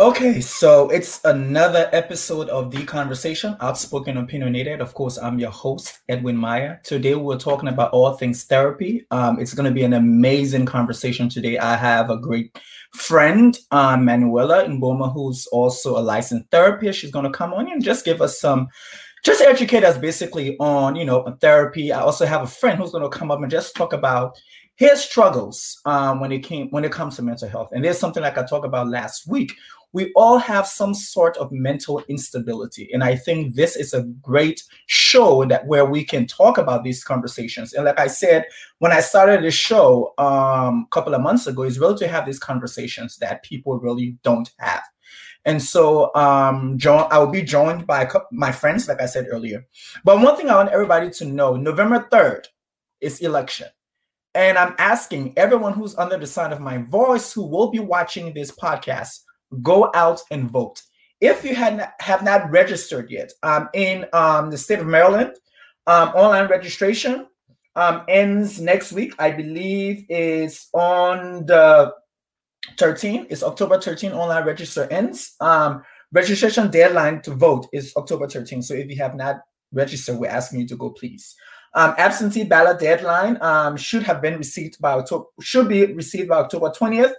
Okay, so it's another episode of The Conversation, Outspoken Opinionated. Of course, I'm your host, Edwin Meyer. Today, we're talking about all things therapy. Um, it's going to be an amazing conversation today. I have a great friend, um, Manuela Mbouma, who's also a licensed therapist. She's going to come on and just give us some, just educate us basically on, you know, therapy. I also have a friend who's going to come up and just talk about his struggles um, when it came when it comes to mental health. And there's something like I talked about last week. We all have some sort of mental instability, and I think this is a great show that where we can talk about these conversations. And like I said, when I started the show um, a couple of months ago, is really to have these conversations that people really don't have. And so, um, I will be joined by my friends, like I said earlier. But one thing I want everybody to know: November third is election. And I'm asking everyone who's under the sound of my voice who will be watching this podcast, go out and vote. If you had not, have not registered yet, um, in um, the state of Maryland, um, online registration um, ends next week. I believe is on the 13th. It's October 13th. Online register ends. Um, registration deadline to vote is October 13th. So if you have not registered, we're asking you to go, please. Um, absentee ballot deadline um, should have been received by October, should be received by October 20th,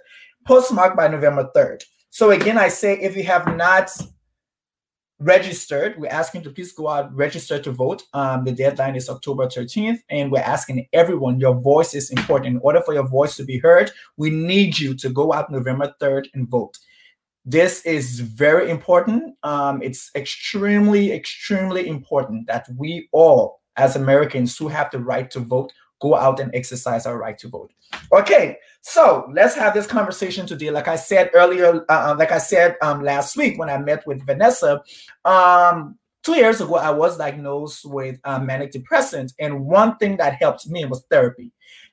postmarked by November 3rd. So again, I say if you have not registered, we're asking to please go out, register to vote. Um, the deadline is October 13th, and we're asking everyone, your voice is important. In order for your voice to be heard, we need you to go out November 3rd and vote. This is very important. Um, it's extremely, extremely important that we all as Americans who have the right to vote go out and exercise our right to vote. Okay, so let's have this conversation today. Like I said earlier, uh, uh, like I said um, last week when I met with Vanessa, um, two years ago, I was diagnosed with uh, manic depressant, and one thing that helped me was therapy.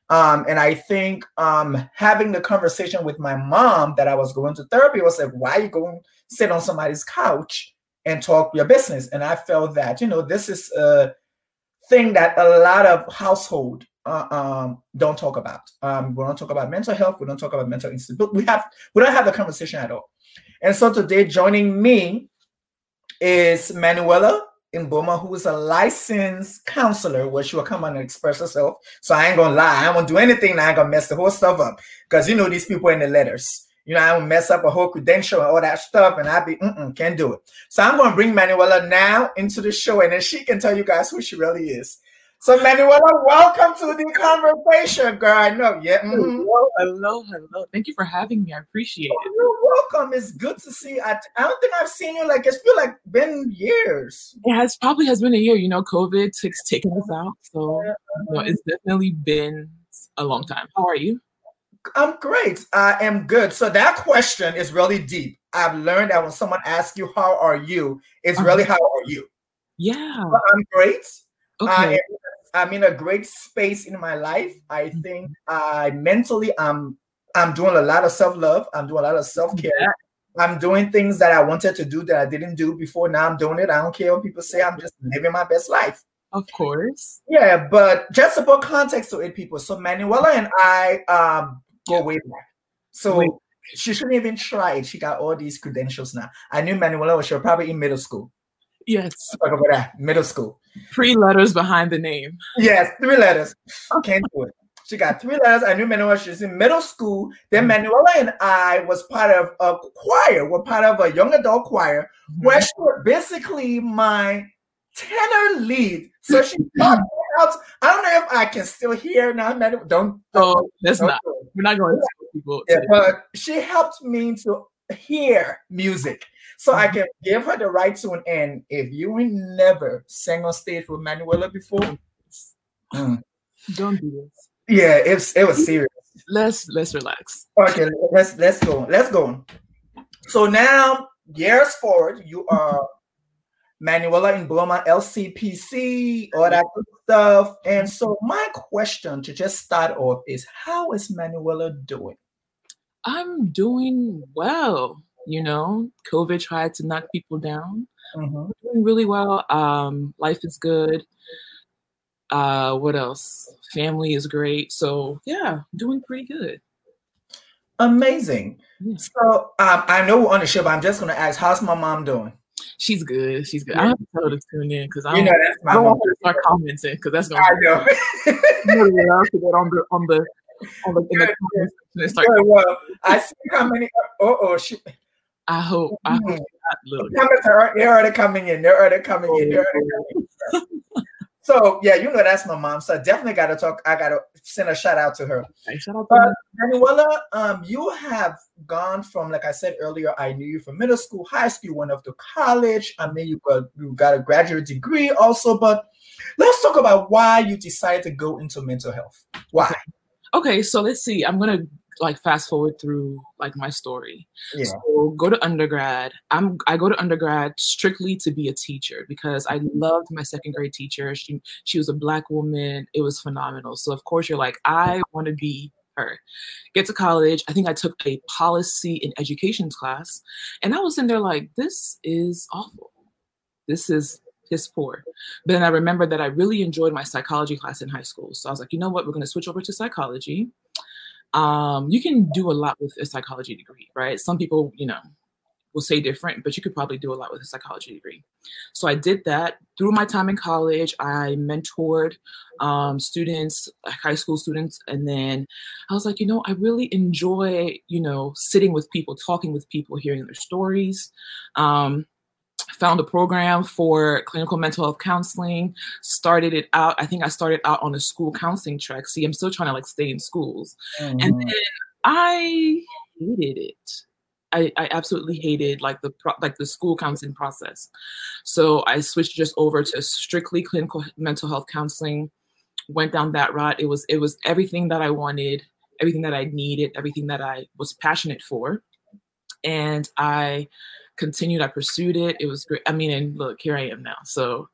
Um, and I think um, having the conversation with my mom that I was going to therapy was like, why are you going sit on somebody's couch and talk your business? And I felt that you know this is a thing that a lot of household uh, um, don't talk about. Um, we don't talk about mental health. We don't talk about mental instability. We have we don't have the conversation at all. And so today, joining me is Manuela Mbouma, who is a licensed counselor, where she will come on and express herself. So I ain't gonna lie, I ain't gonna do anything. I ain't gonna mess the whole stuff up because you know these people in the letters. You know, I will mess up a whole credential and all that stuff, and I be can't do it. So I'm to bring Manuela now into the show, and then she can tell you guys who she really is. So Manuela, welcome to the conversation, girl. I know, yeah. Mm-hmm. Hello, hello, hello. Thank you for having me. I appreciate oh, it. You're welcome. It's good to see. You. I, I don't think I've seen you like it's feel like been years. It has probably has been a year. You know, COVID took taken us out, so you know, it's definitely been a long time. How are you? I'm great. I am good. So that question is really deep. I've learned that when someone asks you, How are you? it's uh-huh. really, How are you? Yeah. So I'm great. Okay. I, am in a great space in my life. I mm-hmm. think I mentally, I'm, I'm doing a lot of self love. I'm doing a lot of self care. Yeah. I'm doing things that I wanted to do that I didn't do before. Now I'm doing it. I don't care what people say. I'm just living my best life. Of course. Yeah, but just about context to it, people. So Manuela and I um, go way back. So Wait. she shouldn't even try it. She got all these credentials now. I knew Manuela was she was probably in middle school. Yes. Talk about that. Middle school. Three letters behind the name. Yes, three letters. Can't do it. She got three letters. I knew Manuela. She was in middle school. Then mm-hmm. Manuela and I was part of a choir. We're part of a young adult choir mm-hmm. where she was basically my tenor lead. So she taught I don't know if I can still hear now. Don't. don't oh, that's don't not. We're not going to people. Yeah, but she helped me to hear music, so mm-hmm. I can give her the right tune. And if you ain't never sang on stage with Manuela before, mm. don't do this. Yeah, it's it was serious. Let's let's relax. Okay, let's let's go. Let's go. So now, years forward, you are Manuela Mbouma, LCPC, all that good stuff. And so, my question to just start off is how is Manuela doing? I'm doing well. You know, COVID tried to knock people down. Mm-hmm. doing really well. Um, life is good. Uh, what else? Family is great. So, yeah, doing pretty good. Amazing. Yeah. So um, I know we're on the show, but I'm just going to ask, how's my mom doing? She's good. She's good. Yeah. I have to tell her to tune in because I, you know, I don't want her to start commenting because that's going to. I know. on the on the on the, in the comments and start yeah, well, I see how many. Oh, oh, she. I hope. I hope. Mm. Are they're already coming in. They're already coming in. They're already coming in. So yeah, you know that's my mom. So I definitely got to talk. I got to send a shout out to her. Hey, shout out to Manuela. Um, you have gone from like I said earlier. I knew you from middle school, high school, went off to college. I mean, you got you got a graduate degree also. But let's talk about why you decided to go into mental health. Why? Okay, so let's see. I'm gonna like fast forward through like my story. Yeah. So go to undergrad. I'm I go to undergrad strictly to be a teacher because I loved my second grade teacher. She she was a black woman. It was phenomenal. So of course you're like I want to be her. Get to college. I think I took a policy in education class, and I was in there like this is awful. This is piss poor. But then I remember that I really enjoyed my psychology class in high school. So I was like, you know what? We're going to switch over to psychology um, you can do a lot with a psychology degree, right? Some people, you know, will say different, but you could probably do a lot with a psychology degree. So I did that through my time in college. I mentored um, students, high school students, and then I was like, you know, I really enjoy, you know, sitting with people, talking with people, hearing their stories. Um, found a program for clinical mental health counseling started it out i think i started out on a school counseling track. See i'm still trying to like stay in schools. Mm-hmm. and then i hated it. I, I absolutely hated like the pro- like the school counseling process. So i switched just over to strictly clinical mental health counseling went down that route. It was it was everything that i wanted everything that i needed everything that i was passionate for. And i continued. I pursued it. It was great. I mean, and look, here I am now. So,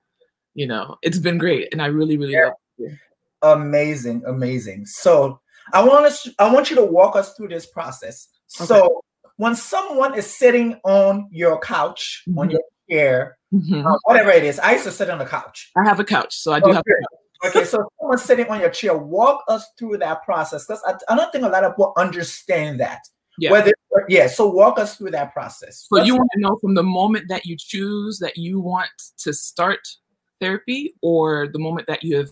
you know, it's been great, and I really, really yeah. love it. Amazing, amazing. So, I want us. I want you to walk us through this process. Okay. So, when someone is sitting on your couch, mm-hmm. on your chair, mm-hmm. uh, whatever it is, I used to sit on the couch. I have a couch, so I do okay. have. okay, so someone sitting on your chair, walk us through that process because I, I don't think a lot of people understand that. Yeah. Whether yeah, so walk us through that process. So you want to know from the moment that you choose that you want to start therapy or the moment that you have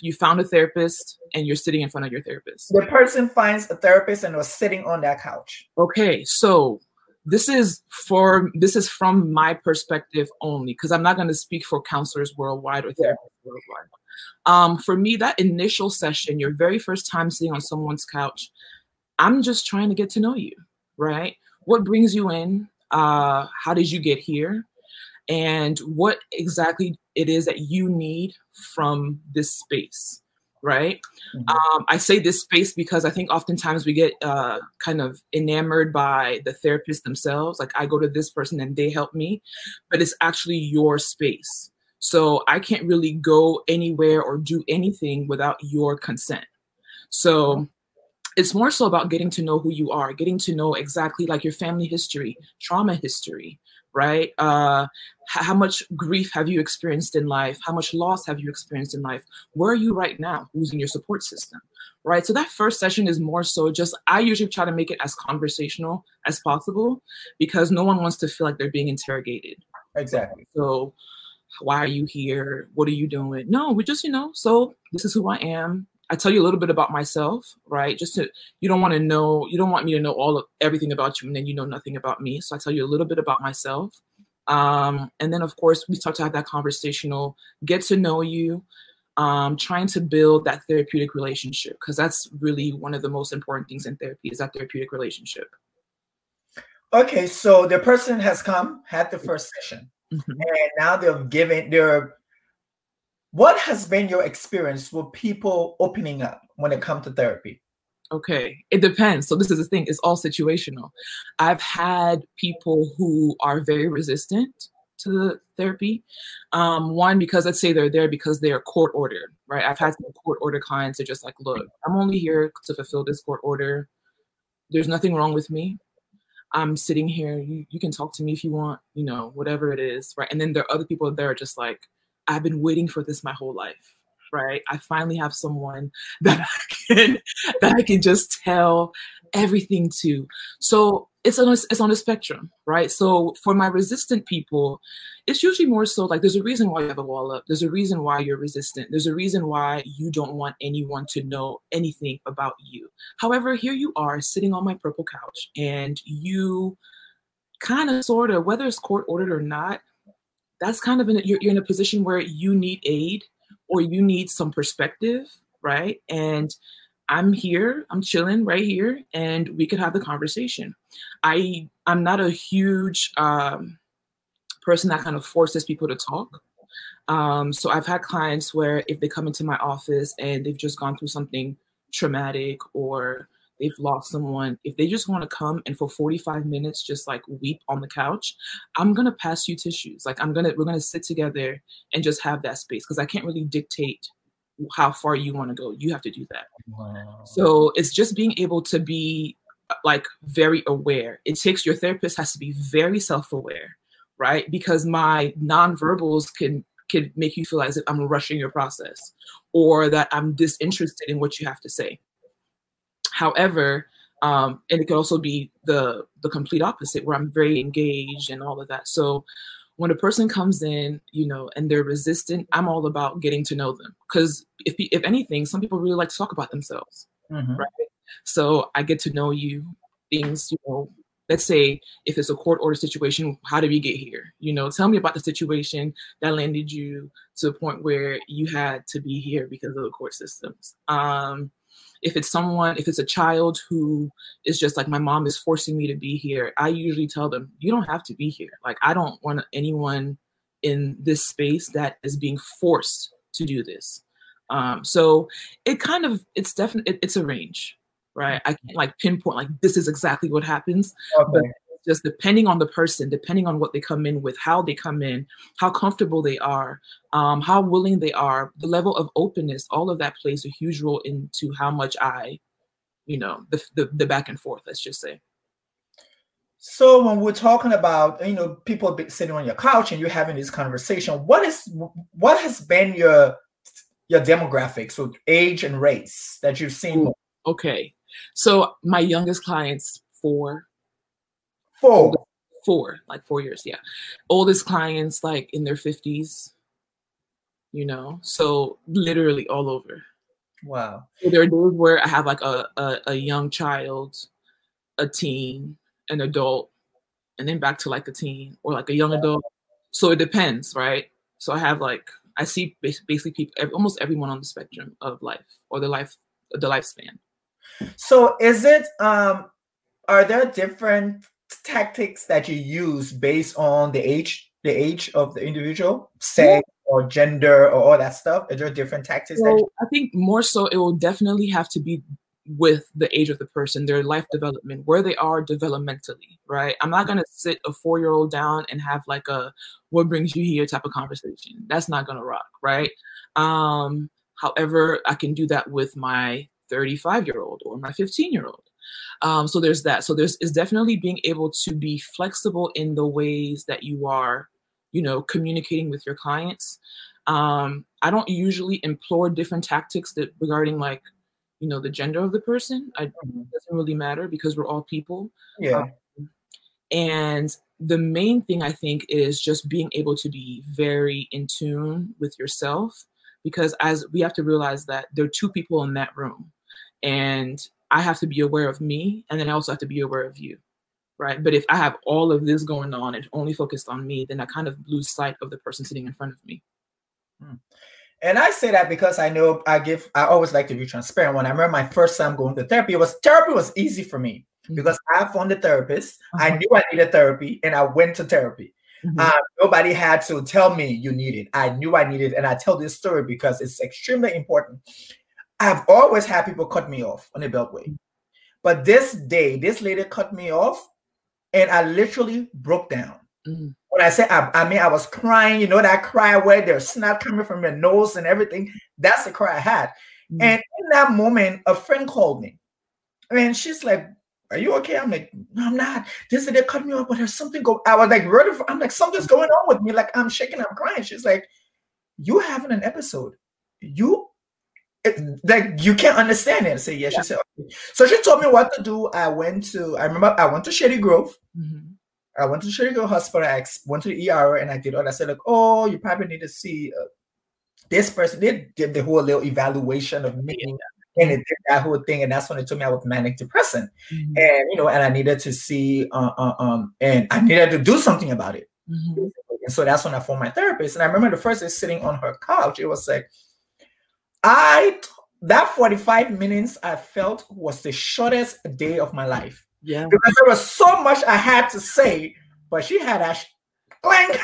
you found a therapist and you're sitting in front of your therapist. The person finds a therapist and was sitting on that couch. Okay, so this is for this is from my perspective only because I'm not going to speak for counselors worldwide or therapists yeah. worldwide. Um, for me, that initial session, your very first time sitting on someone's couch, I'm just trying to get to know you, right? What brings you in? Uh, how did you get here? And what exactly it is that you need from this space, right? Mm-hmm. Um, I say this space because I think oftentimes we get uh, kind of enamored by the therapist themselves. Like I go to this person and they help me, but it's actually your space. So I can't really go anywhere or do anything without your consent. So it's more so about getting to know who you are, getting to know exactly like your family history, trauma history, right? Uh, how much grief have you experienced in life? How much loss have you experienced in life? Where are you right now? Who's in your support system? Right. So that first session is more so just, I usually try to make it as conversational as possible because no one wants to feel like they're being interrogated. Exactly. So, why are you here? What are you doing? No, we just, you know, so this is who I am. I tell you a little bit about myself, right? Just to you don't want to know, you don't want me to know all of everything about you, and then you know nothing about me. So I tell you a little bit about myself, um, and then of course we start to have that conversational, get to know you, um, trying to build that therapeutic relationship because that's really one of the most important things in therapy is that therapeutic relationship. Okay, so the person has come, had the first session, mm-hmm. and now they're giving, they're what has been your experience with people opening up when it comes to therapy? Okay, it depends. So this is the thing; it's all situational. I've had people who are very resistant to the therapy. Um, one because let's say they're there because they are court ordered, right? I've had some court order clients that just like, look, I'm only here to fulfill this court order. There's nothing wrong with me. I'm sitting here. You, you can talk to me if you want, you know, whatever it is, right? And then there are other people that are just like, I've been waiting for this my whole life. right? I finally have someone that I can that I can just tell everything to. So it's on a, it's on a spectrum, right? So for my resistant people, it's usually more so like there's a reason why you have a wall up. There's a reason why you're resistant. There's a reason why you don't want anyone to know anything about you. However, here you are sitting on my purple couch and you kind of sort of whether it's court ordered or not, that's kind of in you're, you're in a position where you need aid or you need some perspective, right? And I'm here, I'm chilling right here, and we could have the conversation. I I'm not a huge um, person that kind of forces people to talk. Um, so I've had clients where if they come into my office and they've just gone through something traumatic or they've lost someone, if they just want to come and for 45 minutes just like weep on the couch, I'm gonna pass you tissues. Like I'm gonna we're gonna sit together and just have that space because I can't really dictate how far you want to go. You have to do that. Wow. So it's just being able to be uh, like very aware. It takes your therapist has to be very self-aware, right? Because my nonverbals can can make you feel as if I'm rushing your process or that I'm disinterested in what you have to say. However, um, and it could also be the the complete opposite where I'm very engaged and all of that. So when a person comes in, you know, and they're resistant, I'm all about getting to know them because if if anything, some people really like to talk about themselves, mm-hmm. right? So I get to know you, things, you know. Let's say if it's a court order situation, how did we get here? You know, tell me about the situation that landed you to the point where you had to be here because of the court systems. Um, if it's someone if it's a child who is just like my mom is forcing me to be here i usually tell them you don't have to be here. Like i don't want anyone in this space that is being forced to do this. Um, so it kind of it's definitely it, it's a range right? I can't like pinpoint like this is exactly what happens okay. Just depending on the person, depending on what they come in with, how they come in, how comfortable they are, um, how willing they are, the level of openness, all of that plays a huge role into how much I, you know, the, the, the back and forth, let's just say. So when we're talking about, you know, people sitting on your couch and you're having this conversation, what is what has been your your demographics, so age and race that you've seen? Okay, so my youngest clients four Four. Four, like four years, yeah. Oldest clients like in their 50s, you know, so literally all over. Wow. So there are days where I have like a, a, a young child, a teen, an adult, and then back to like a teen or like a young adult. So it depends, right? So I have like I see basically people, almost everyone on the spectrum of life or the life, the lifespan. So is it? um Are there different tactics that you use based on the age the age of the individual sex or gender or all that stuff? Are there different tactics so you- i think more so it will definitely have to be with the age of the person their life development where they are developmentally right? I'm not going to sit a four year old down and have like a what brings you here? type of conversation. That's not going to rock right? Um however i can do that with my 35 year old or my 15 year old um, so there's that. So there's is definitely being able to be flexible in the ways that you are, you know, communicating with your clients. Um, I don't usually implore different tactics that regarding like, you know, the gender of the person. I, it mm-hmm. doesn't really matter because we're all people. Yeah. Um, and the main thing I think is just being able to be very in tune with yourself because as we have to realize that there are two people in that room and I have to be aware of me, and then I also have to be aware of you, right? But if I have all of this going on and only focused on me, then I kind of lose sight of the person sitting in front of me. Hmm. And I say that because I know I give, I always like to be transparent. When I remember my first time going to therapy, it was therapy was easy for me mm-hmm. because I found a therapist. Uh-huh. I knew I needed therapy, and I went to therapy. Mm-hmm. Uh, nobody had to tell me you need it. I knew I needed, it. and I tell this story because it's extremely important. I've always had people cut me off on the beltway. But this day, this lady cut me off and I literally broke down. Mm-hmm. When I say I, I, mean I was crying, you know that cry where there's snot coming from your nose and everything. That's the cry I had. Mm-hmm. And in that moment, a friend called me, and she's like, "Are you okay?" I'm like, "No, I'm not." This they cut me off, but there's something go. I was like, I'm like, something's going on with me. Like I'm shaking, I'm crying. She's like, "You having an episode?" you it, like you can't understand it. I say, yeah. yeah. She said, okay. So she told me what to do. I went to, I remember I went to Shady Grove. Mm-hmm. I went to Shady Grove Hospital. I went to the ER and I did all. I said, like, oh, you probably need to see uh, this person. They did the whole little evaluation of me. Yeah. And it did that whole thing, and that's when it told me I was manic depressant, mm-hmm. and you know, and I needed to see, uh, uh, um, and I needed to do something about it. Mm-hmm. And so that's when I found my therapist. And I remember the first day sitting on her couch, it was like, I that 45 minutes I felt was the shortest day of my life. Yeah. Because there was so much I had to say, but she had a clank.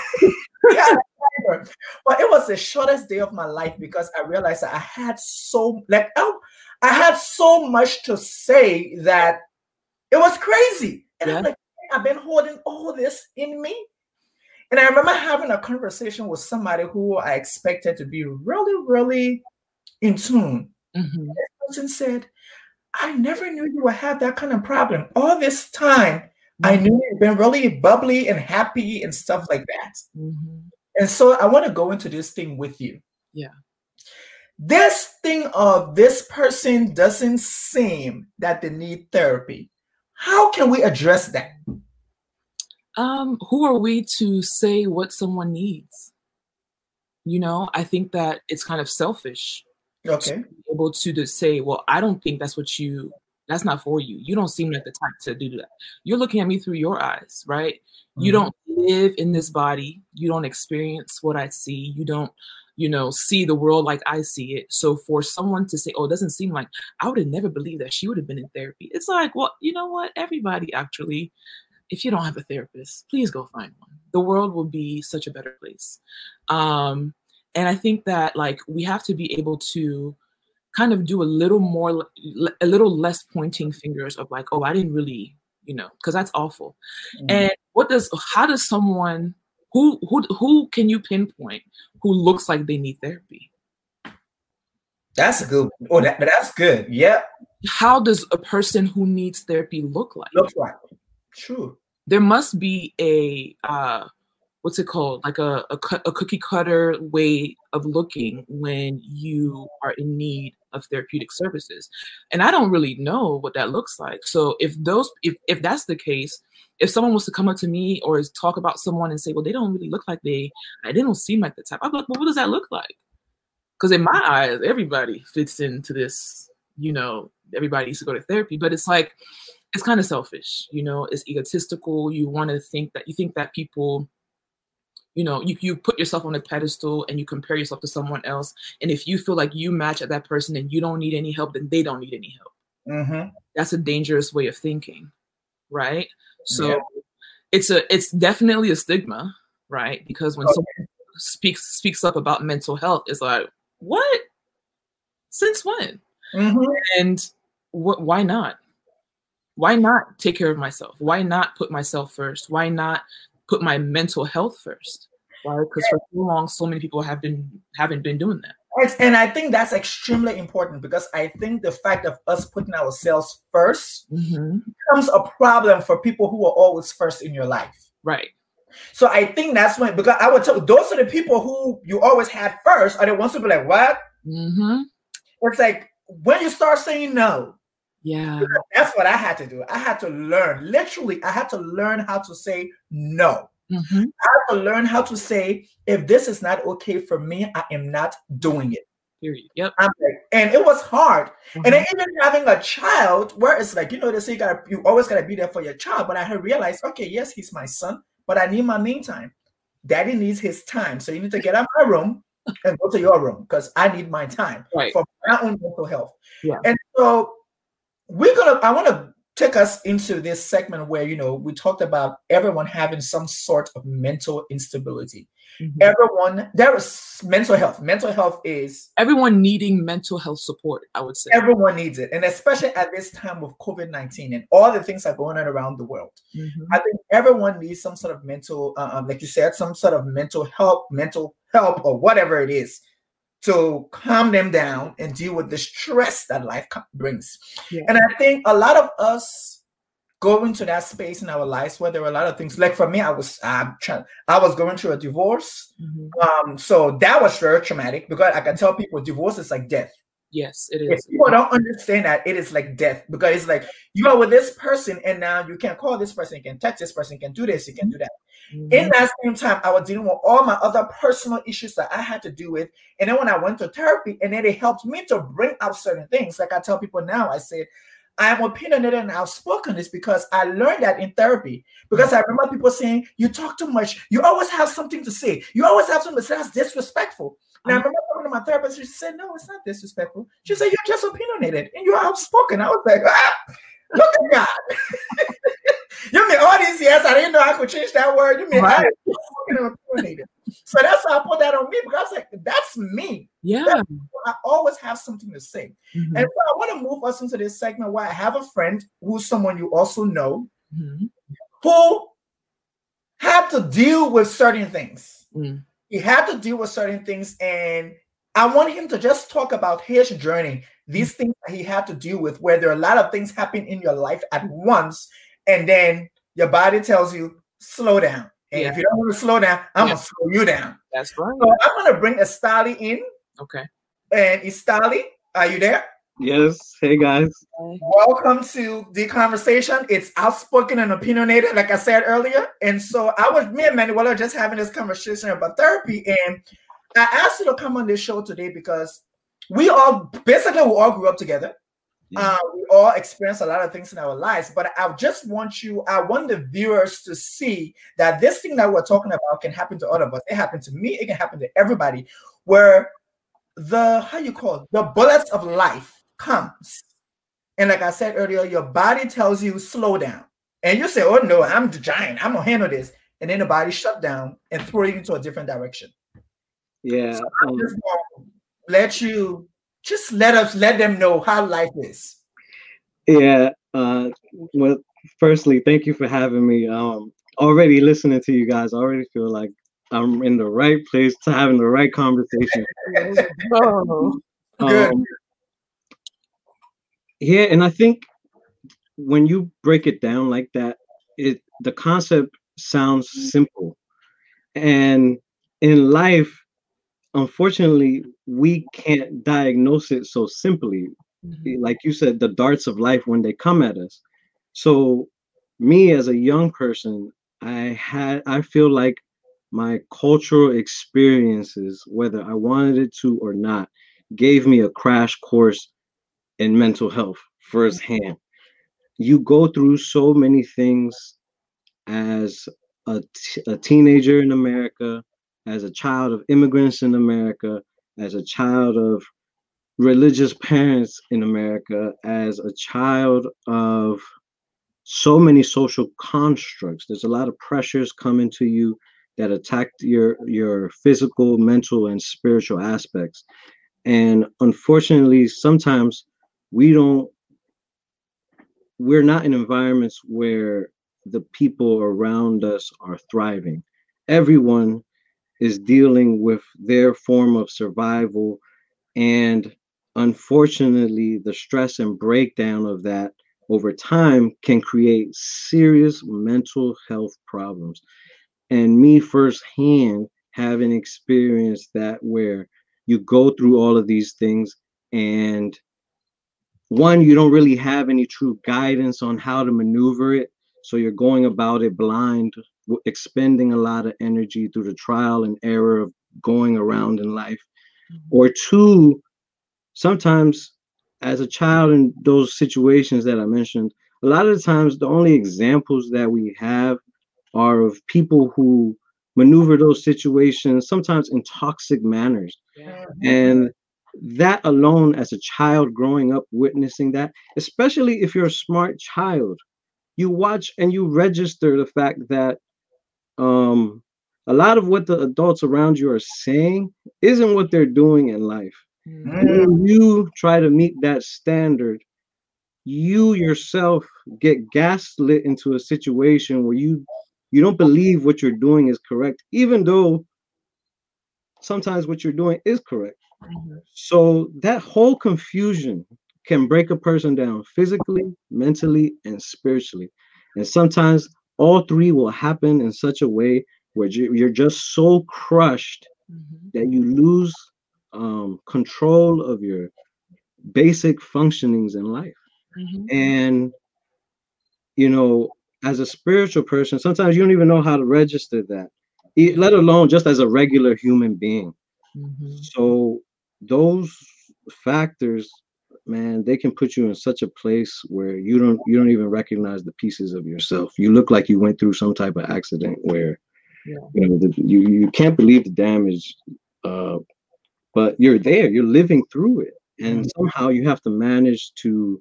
but it was the shortest day of my life because I realized that I had so like oh, I had so much to say that it was crazy. And yeah. I'm like, I've been holding all this in me. And I remember having a conversation with somebody who I expected to be really, really in tune. Mm-hmm. This person said, I never knew you would have that kind of problem. All this time, mm-hmm. I knew you've been really bubbly and happy and stuff like that. Mm-hmm. And so I want to go into this thing with you. Yeah. This thing of this person doesn't seem that they need therapy. How can we address that? Um, who are we to say what someone needs? You know, I think that it's kind of selfish okay. to able to just say well i don't think that's what you that's not for you. You don't seem like the type to do that. You're looking at me through your eyes right? Mm-hmm. you don't live in this body. You don't experience what i see. You don't you know see the world like i see it. So for someone to say oh it doesn't seem like i would have never believed that she would have been in therapy. It's like well you know what? Everybody actually if you don't have a therapist please go find one. The world will be such a better place. Um and i think that like we have to be able to kind of do a little more a little less pointing fingers of like oh i didn't really you know because that's awful. Mm-hmm. and what does how does someone who who who can you pinpoint who looks like they need therapy? That's a good oh that, that's good. Yeah how does a person who needs therapy look like? Looks like true. There must be a uh what's it called? Like a, a, a, cookie cutter way of looking when you are in need of therapeutic services. And i don't really know what that looks like. So if those if, if that's the case if someone was to come up to me or talk about someone and say well they don't really look like they they don't seem like the type i'm like well what does that look like? Because in my eyes everybody fits into this you know everybody needs to go to therapy. But it's like it's kind of selfish you know? It's egotistical. You want to think that you think that people you know you, you put yourself on a pedestal and you compare yourself to someone else. And if you feel like you match at that person and you don't need any help then they don't need any help. Mm-hmm. that's a dangerous way of thinking right? So yeah. it's a it's definitely a stigma right? Because when okay. someone speaks speaks up about mental health it's like what? Since when? Mm-hmm. and what why not? Why not take care of myself? Why not put myself first? Why not put my mental health first right because for too long so many people have been haven't been doing that and I think that's extremely important because I think the fact of us putting ourselves 1st mm-hmm. becomes a problem for people who are always first in your life. Right. So I think that's when because I would tell those are the people who you always had first are the ones who be like, what? Mm-hmm. It's like when you start saying no. Yeah. That's what I had to do. I had to learn. Literally, I had to learn how to say no. Mm-hmm. I have to learn how to say, if this is not okay for me, I am not doing it. Period. Yep. Like, and it was hard. Mm-hmm. And then even having a child, where it's like, you know, they say you gotta you always gotta be there for your child. But I had realized, okay, yes, he's my son, but I need my me time. Daddy needs his time. So you need to get out of my room and go to your room because I need my time right. for my own mental health. Yeah. And so we're gonna I want to took us into this segment where you know we talked about everyone having some sort of mental instability. Mm-hmm. everyone there is mental health. Mental health is everyone needing mental health support i would say. Everyone needs it. And especially at this time of covid-19 and all the things that are going on around the world mm-hmm. i think everyone needs some sort of mental uh, um, like you said some sort of mental help mental help or whatever it is to calm them down and deal with the stress that life brings. Yeah. And I think a lot of us go into that space in our lives where there are a lot of things. Like for me, I was uh, I was going through a divorce, mm-hmm. um, so that was very traumatic because I can tell people divorce is like death. Yes, it is. If people don't understand that it is like death because it's like you are with this person and now you can call this person, you can text this person, you can do this, you can do that. Mm-hmm. In that same time, I was dealing with all my other personal issues that I had to deal with. And then when I went to therapy, and then it helped me to bring out certain things. Like I tell people now, I said, I am opinionated and outspoken is because I learned that in therapy. Because I remember people saying, You talk too much. You always have something to say. You always have something to say. That's disrespectful. And I remember talking to my therapist. She said, No, it's not disrespectful. She said, You're just opinionated and you're outspoken. I was like, Ah, look at God. you mean all these years I didn't know I could change that word? You mean right. I opinionated? So that's why I put that on me because I was like, That's me. Yeah. That's, I always have something to say. Mm-hmm. And so I want to move us into this segment where I have a friend who's someone you also know mm-hmm. who had to deal with certain things. Mm he had to deal with certain things and i want him to just talk about his journey these things that he had to deal with where there are a lot of things happen in your life at once and then your body tells you slow down. And yeah. if you don't want to slow down i'm yeah. gonna slow you down. That's right. So i'm gonna bring estali in. Okay. And estali are you there Yes. Hey guys. Welcome to the conversation. It's outspoken and opinionated, like I said earlier. And so I was me and Manuel are just having this conversation about therapy. And I asked you to come on this show today because we all basically we all grew up together. Yeah. Uh, we all experience a lot of things in our lives, but I just want you, I want the viewers to see that this thing that we're talking about can happen to all of us. It happened to me, it can happen to everybody, where the how you call it, the bullets of life comes. And like I said earlier, your body tells you slow down. And you say, oh no, I'm the giant. I'm gonna handle this. And then the body shut down and throw you into a different direction. Yeah. So I just want let you just let us let them know how life is. Yeah. Uh well, firstly, thank you for having me. Um already listening to you guys, I already feel like I'm in the right place to having the right conversation. oh. Good. Yeah and i think when you break it down like that it the concept sounds simple. And in life unfortunately we can't diagnose it so simply. Mm-hmm. like you said the darts of life when they come at us. So me as a young person i had i feel like my cultural experiences whether i wanted it to or not gave me a crash course in mental health firsthand. You go through so many things as a, t- a teenager in America, as a child of immigrants in America, as a child of religious parents in America, as a child of so many social constructs. There's a lot of pressures coming to you that attack your your physical, mental, and spiritual aspects. And unfortunately, sometimes we don't we're not in environments where the people around us are thriving. Everyone is dealing with their form of survival and unfortunately the stress and breakdown of that over time can create serious mental health problems. And me firsthand having experienced that where you go through all of these things and one you don't really have any true guidance on how to maneuver it so you're going about it blind expending a lot of energy through the trial and error of going around in life mm-hmm. or two sometimes as a child in those situations that i mentioned a lot of the times the only examples that we have are of people who maneuver those situations sometimes in toxic manners yeah. and that alone as a child growing up witnessing that especially if you're a smart child you watch and you register the fact that um a lot of what the adults around you are saying isn't what they're doing in life mm-hmm. when you try to meet that standard you yourself get gaslit into a situation where you you don't believe what you're doing is correct even though sometimes what you're doing is correct Mm-hmm. So that whole confusion can break a person down physically, mentally, and spiritually. And sometimes all three will happen in such a way where you're just so crushed mm-hmm. that you lose um, control of your basic functionings in life. Mm-hmm. And, you know, as a spiritual person, sometimes you don't even know how to register that, let alone just as a regular human being. Mm-hmm. So, those factors man they can put you in such a place where you don't you don't even recognize the pieces of yourself you look like you went through some type of accident where yeah. you know the, you you can't believe the damage uh, but you're there you're living through it and mm-hmm. somehow you have to manage to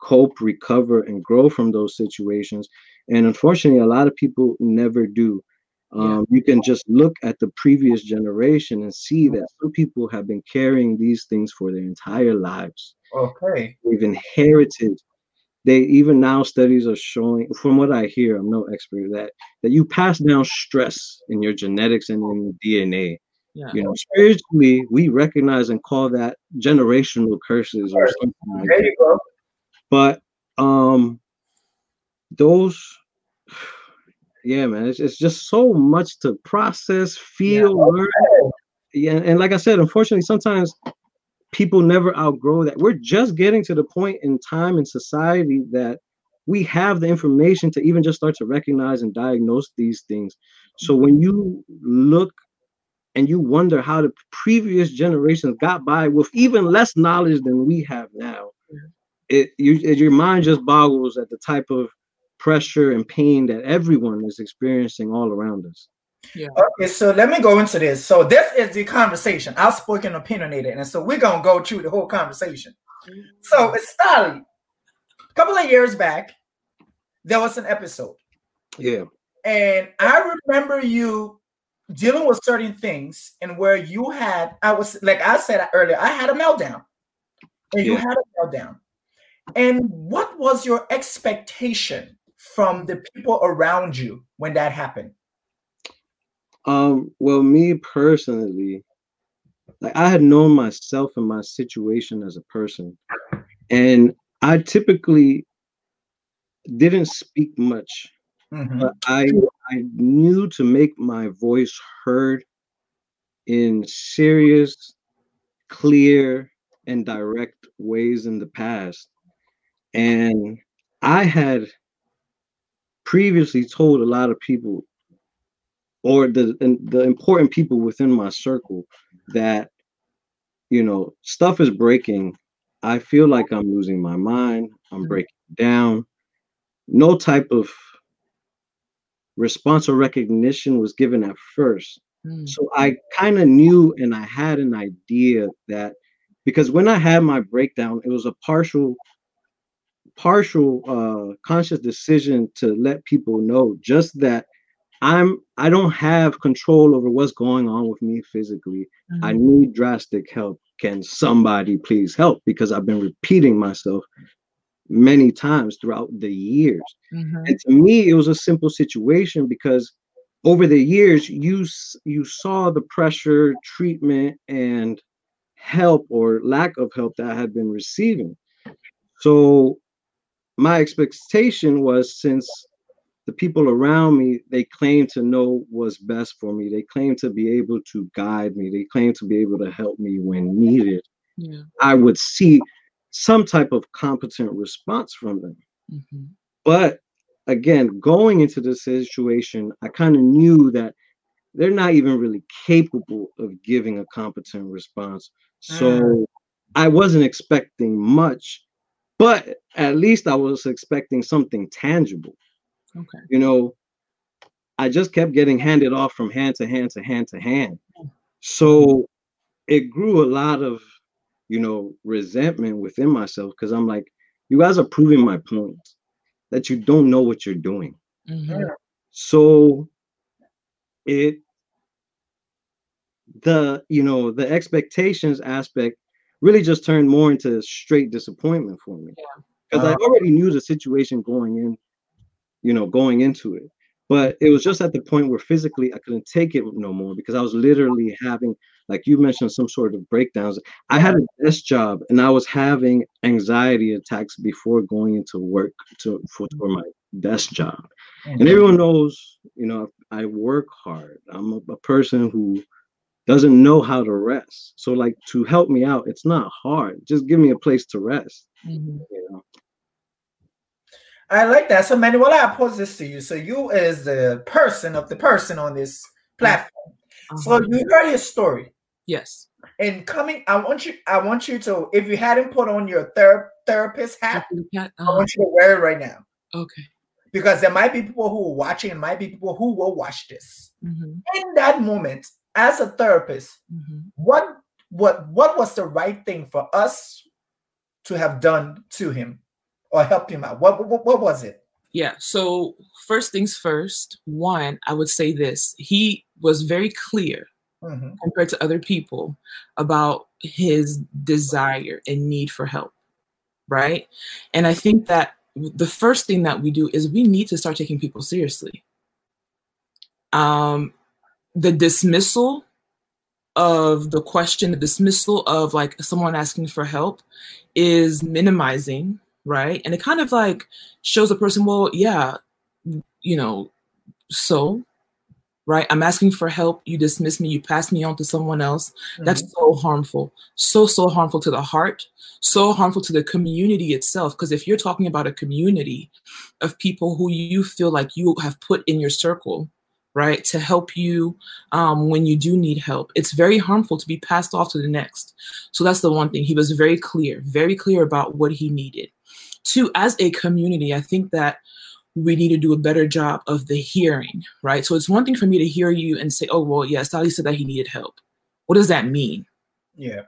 cope recover and grow from those situations and unfortunately a lot of people never do um, you can just look at the previous generation and see that some people have been carrying these things for their entire lives. Okay. They've inherited. They even now studies are showing, from what I hear, I'm no expert that that you pass down stress in your genetics and in the DNA. Yeah. You know, spiritually, we recognize and call that generational curses or something like there you go. But um, those yeah, man, it's, it's just so much to process, feel, yeah, learn. Yeah, and like I said, unfortunately, sometimes people never outgrow that. We're just getting to the point in time in society that we have the information to even just start to recognize and diagnose these things. So mm-hmm. when you look and you wonder how the previous generations got by with even less knowledge than we have now, mm-hmm. it you it, your mind just boggles at the type of pressure and pain that everyone is experiencing all around us. Yeah. Okay, so let me go into this. So this is the conversation, outspoken, opinionated, and so we're gonna go through the whole conversation. So mm-hmm. it's Stali. A couple of years back, there was an episode. Yeah. And I remember you dealing with certain things and where you had, I was like I said earlier, I had a meltdown. And yeah. you had a meltdown. And what was your expectation from the people around you when that happened? Um, well, me personally, like I had known myself and my situation as a person, and I typically didn't speak much, mm-hmm. but I I knew to make my voice heard in serious, clear, and direct ways in the past. And I had previously told a lot of people or the the important people within my circle that you know stuff is breaking. I feel like i'm losing my mind. I'm breaking down. No type of response or recognition was given at first. Mm. so i kind of knew and i had an idea that because when i had my breakdown it was a partial partial uh, conscious decision to let people know just that I'm I don't have control over what's going on with me physically. Mm-hmm. I need drastic help. Can somebody please help? Because I've been repeating myself many times throughout the years. Mm-hmm. And to me, it was a simple situation because over the years, you you saw the pressure, treatment, and help or lack of help that I had been receiving. So my expectation was since the people around me they claim to know what's best for me they claim to be able to guide me they claim to be able to help me when needed yeah. i would see some type of competent response from them mm-hmm. but again going into the situation i kind of knew that they're not even really capable of giving a competent response so mm. i wasn't expecting much but at least I was expecting something tangible. Okay. You know, I just kept getting handed off from hand to hand to hand to hand. So it grew a lot of, you know, resentment within myself because I'm like, you guys are proving my point that you don't know what you're doing. Mm-hmm. So it the you know the expectations aspect really just turned more into straight disappointment for me. Because yeah. uh, I already knew the situation going in, you know, going into it. But it was just at the point where physically I couldn't take it no more because I was literally having, like you mentioned, some sort of breakdowns. I had a desk job and I was having anxiety attacks before going into work to for, for my desk job. Mm-hmm. And everyone knows, you know, I work hard. I'm a, a person who doesn't know how to rest. So like to help me out, it's not hard. Just give me a place to rest. Mm-hmm. You know. I like that. So Manuel, I pose this to you. So you as the person of the person on this platform. Uh-huh. So you heard his story. Yes. And coming, I want you, I want you to, if you hadn't put on your ther- therapist hat, uh-huh. I want you to wear it right now. Okay. Because there might be people who are watching, and might be people who will watch this. Mm-hmm. In that moment, as a therapist, mm-hmm. what what what was the right thing for us to have done to him or helped him out? What what, what was it? Yeah. So first things first. One, I would say this: he was very clear mm-hmm. compared to other people about his desire and need for help, right? And I think that the first thing that we do is we need to start taking people seriously. Um, the dismissal of the question, the dismissal of like someone asking for help is minimizing, right? And it kind of like shows a person, well, yeah, you know, so, right? I'm asking for help. You dismiss me, you pass me on to someone else. Mm-hmm. That's so harmful. So, so harmful to the heart, so harmful to the community itself. Because if you're talking about a community of people who you feel like you have put in your circle, right? To help you um, when you do need help. It's very harmful to be passed off to the next. So that's the one thing. He was very clear, very clear about what he needed. Two, as a community, I think that we need to do a better job of the hearing, right? So it's one thing for me to hear you and say, oh, well, yes, Sally said that he needed help. What does that mean? Yeah.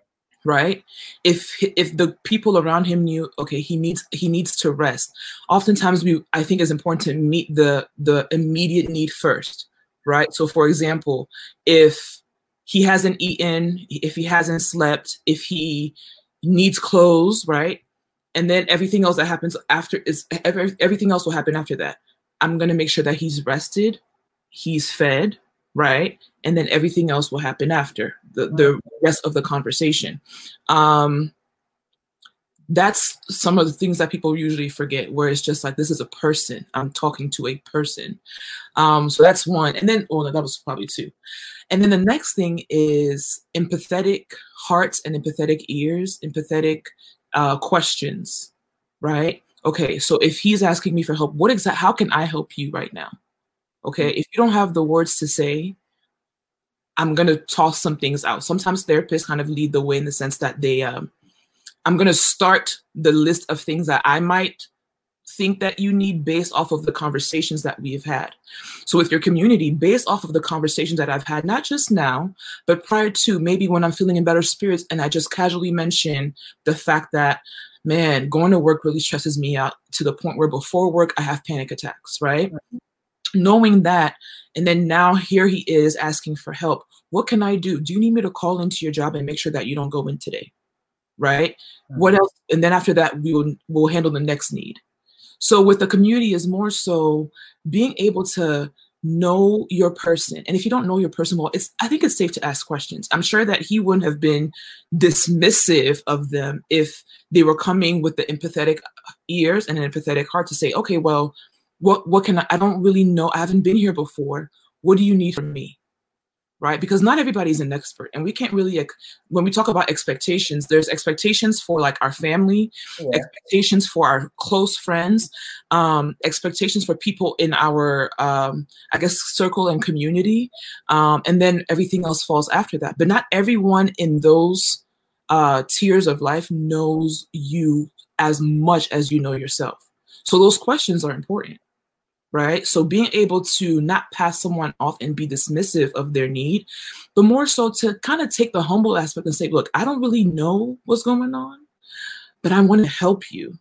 Right. If if the people around him knew, okay, he needs he needs to rest. Oftentimes, we I think it's important to meet the the immediate need first right? So, for example, if he hasn't eaten, if he hasn't slept, if he needs clothes, right? And then everything else that happens after is everything else will happen after that. I'm gonna make sure that he's rested, he's fed, right? And then everything else will happen after the, the rest of the conversation. Um, that's some of the things that people usually forget where it's just like this is a person. I'm talking to a person. Um so that's one. And then oh no, that was probably two. And then the next thing is empathetic hearts and empathetic ears empathetic uh questions right? Okay so if he's asking me for help what exactly how can i help you right now? Okay if you don't have the words to say i'm going to toss some things out. Sometimes therapists kind of lead the way in the sense that they um I'm going to start the list of things that I might think that you need based off of the conversations that we've had. So with your community, based off of the conversations that I've had, not just now, but prior to maybe when I'm feeling in better spirits and I just casually mention the fact that man, going to work really stresses me out to the point where before work I have panic attacks, right? right. Knowing that, and then now here he is asking for help. What can I do? Do you need me to call into your job and make sure that you don't go in today? Right? Mm-hmm. What else? And then after that, we will we'll handle the next need. So with the community is more so being able to know your person. And if you don't know your person well, it's I think it's safe to ask questions. I'm sure that he wouldn't have been dismissive of them if they were coming with the empathetic ears and an empathetic heart to say, okay, well, what what can I I don't really know. I haven't been here before. What do you need from me? Right? Because not everybody's an expert, and we can't really. When we talk about expectations, there's expectations for like our family, yeah. expectations for our close friends, um, expectations for people in our, um, I guess, circle and community, um, and then everything else falls after that. But not everyone in those uh, tiers of life knows you as much as you know yourself. So those questions are important right? So being able to not pass someone off and be dismissive of their need, but more so to kind of take the humble aspect and say, look, I don't really know what's going on, but I want to help you.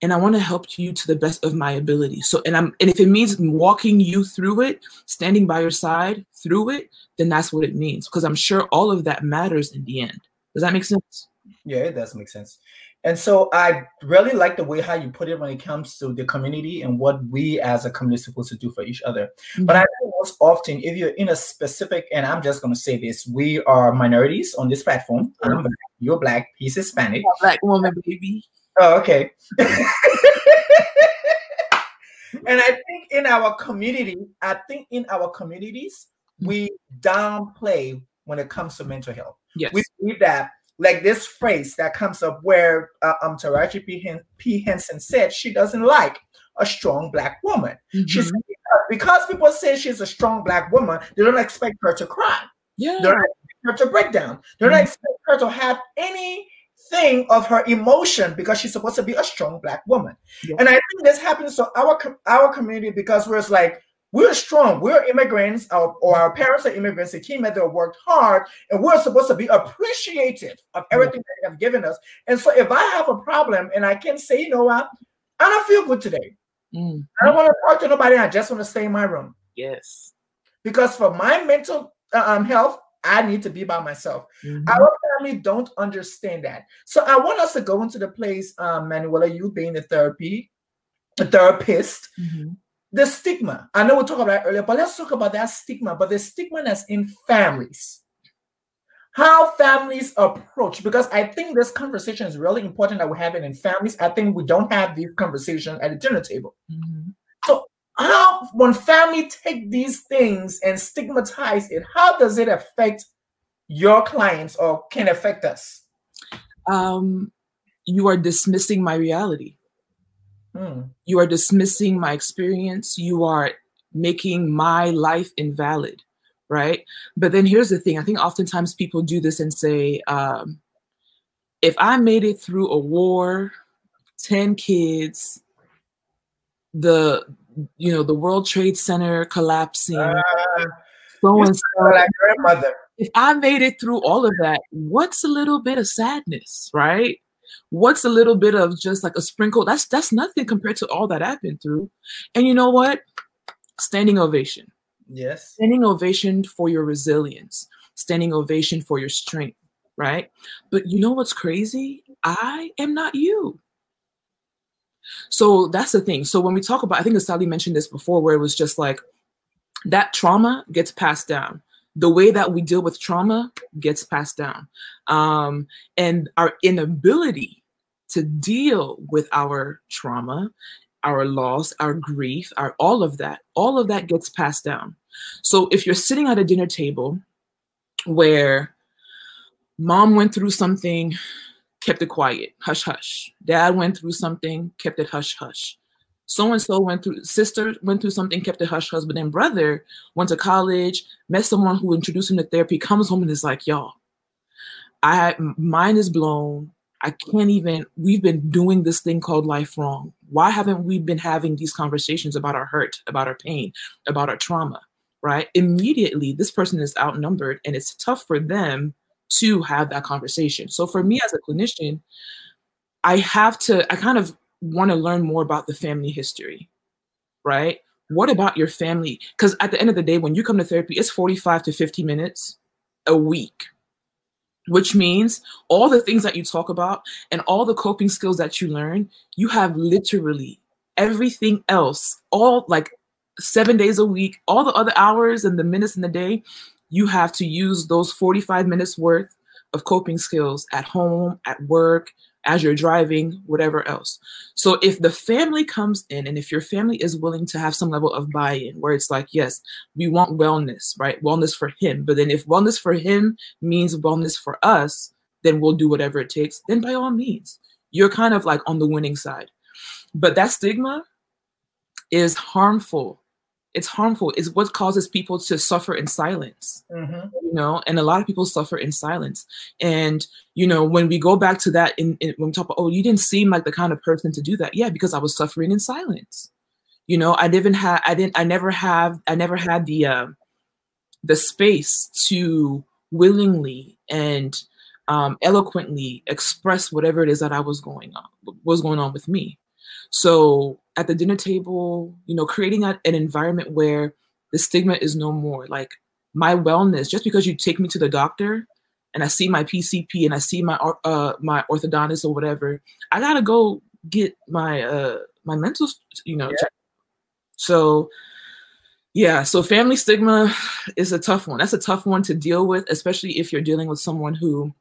And I want to help you to the best of my ability. So, and I'm, and if it means walking you through it, standing by your side through it, then that's what it means. Because I'm sure all of that matters in the end. Does that make sense? Yeah, it does make sense. And so I really like the way how you put it when it comes to the community and what we as a community are supposed to do for each other. Mm-hmm. But I think most often, if you're in a specific, and I'm just going to say this, we are minorities on this platform. Mm-hmm. Black, you're black, he's Hispanic. Black woman, baby. Oh, okay. And I think in our community, I think in our communities, mm-hmm. we downplay when it comes to mental health. Yes. We believe that like this phrase that comes up where uh, um Taraji P. Hen- P. Henson said she doesn't like a strong black woman. Mm-hmm. She said because people say she's a strong black woman, they don't expect her to cry. Yeah. They don't expect her to break down. They don't mm-hmm. expect her to have anything of her emotion because she's supposed to be a strong black woman. Yeah. And I think this happens to our our community because we're like we're strong. We're immigrants, our, or our parents are immigrants. They came here, they worked hard, and we're supposed to be appreciative of everything they have given us. And so, if I have a problem and I can't say, you know what, I don't feel good today. Mm. I don't want to talk to nobody. I just want to stay in my room. Yes. Because for my mental uh, um, health, I need to be by myself. Mm-hmm. Our family don't understand that. So I want us to go into the place, um, Manuela, you being the therapy, the therapist. Mm-hmm the stigma. I know we talked about earlier, but let's talk about that stigma. But the stigma that's in families, how families approach, because I think this conversation is really important that we have it in families. I think we don't have these conversations at the dinner table. Mm-hmm. So, how when family take these things and stigmatize it, how does it affect your clients or can affect us? Um, you are dismissing my reality. Hmm. You are dismissing my experience. You are making my life invalid, right? But then here's the thing I think oftentimes people do this and say, um, if I made it through a war, 10 kids, the you know the World Trade Center collapsing, uh, so and so. Like grandmother. If I made it through all of that, what's a little bit of sadness, right? What's a little bit of just like a sprinkle? That's that's nothing compared to all that i've been through. And you know what? Standing ovation. Yes. Standing ovation for your resilience. Standing ovation for your strength right? But you know what's crazy? I am not you. So that's the thing. So when we talk about i think Sally mentioned this before where it was just like that trauma gets passed down the way that we deal with trauma gets passed down um, and our inability to deal with our trauma, our loss, our grief, our all of that, all of that gets passed down. So if you're sitting at a dinner table where mom went through something, kept it quiet, hush hush. Dad went through something, kept it hush hush. So and so went through, sister went through something, kept it hush husband and brother went to college, met someone who introduced him to therapy, comes home and is like, y'all, I mine is blown. I can't even, we've been doing this thing called life wrong. Why haven't we been having these conversations about our hurt, about our pain, about our trauma, right? Immediately, this person is outnumbered and it's tough for them to have that conversation. So for me as a clinician, I have to, I kind of want to learn more about the family history, right? What about your family? Because at the end of the day, when you come to therapy, it's 45 to 50 minutes a week which means all the things that you talk about and all the coping skills that you learn, you have literally everything else, all like seven days a week, all the other hours and the minutes in the day, you have to use those 45 minutes worth of coping skills at home, at work, as you're driving, whatever else. So if the family comes in and if your family is willing to have some level of buy-in where it's like, yes, we want wellness, right? Wellness for him. But then if wellness for him means wellness for us, then we'll do whatever it takes. Then by all means, you're kind of like on the winning side. But that stigma is harmful it's harmful it's what causes people to suffer in silence mm-hmm. you know? And a lot of people suffer in silence. And you know when we go back to that in, in, when we talk about oh you didn't seem like the kind of person to do that. Yeah because i was suffering in silence. You know i didn't have i didn't i never have i never had the uh, the space to willingly and um, eloquently express whatever it is that i was going on what was going on with me. So at the dinner table, you know, creating a, an environment where the stigma is no more. Like my wellness, just because you take me to the doctor and I see my PCP and I see my uh my orthodontist or whatever, I gotta go get my uh my mental, you know. Yeah. So yeah, so family stigma is a tough one. That's a tough one to deal with, especially if you're dealing with someone who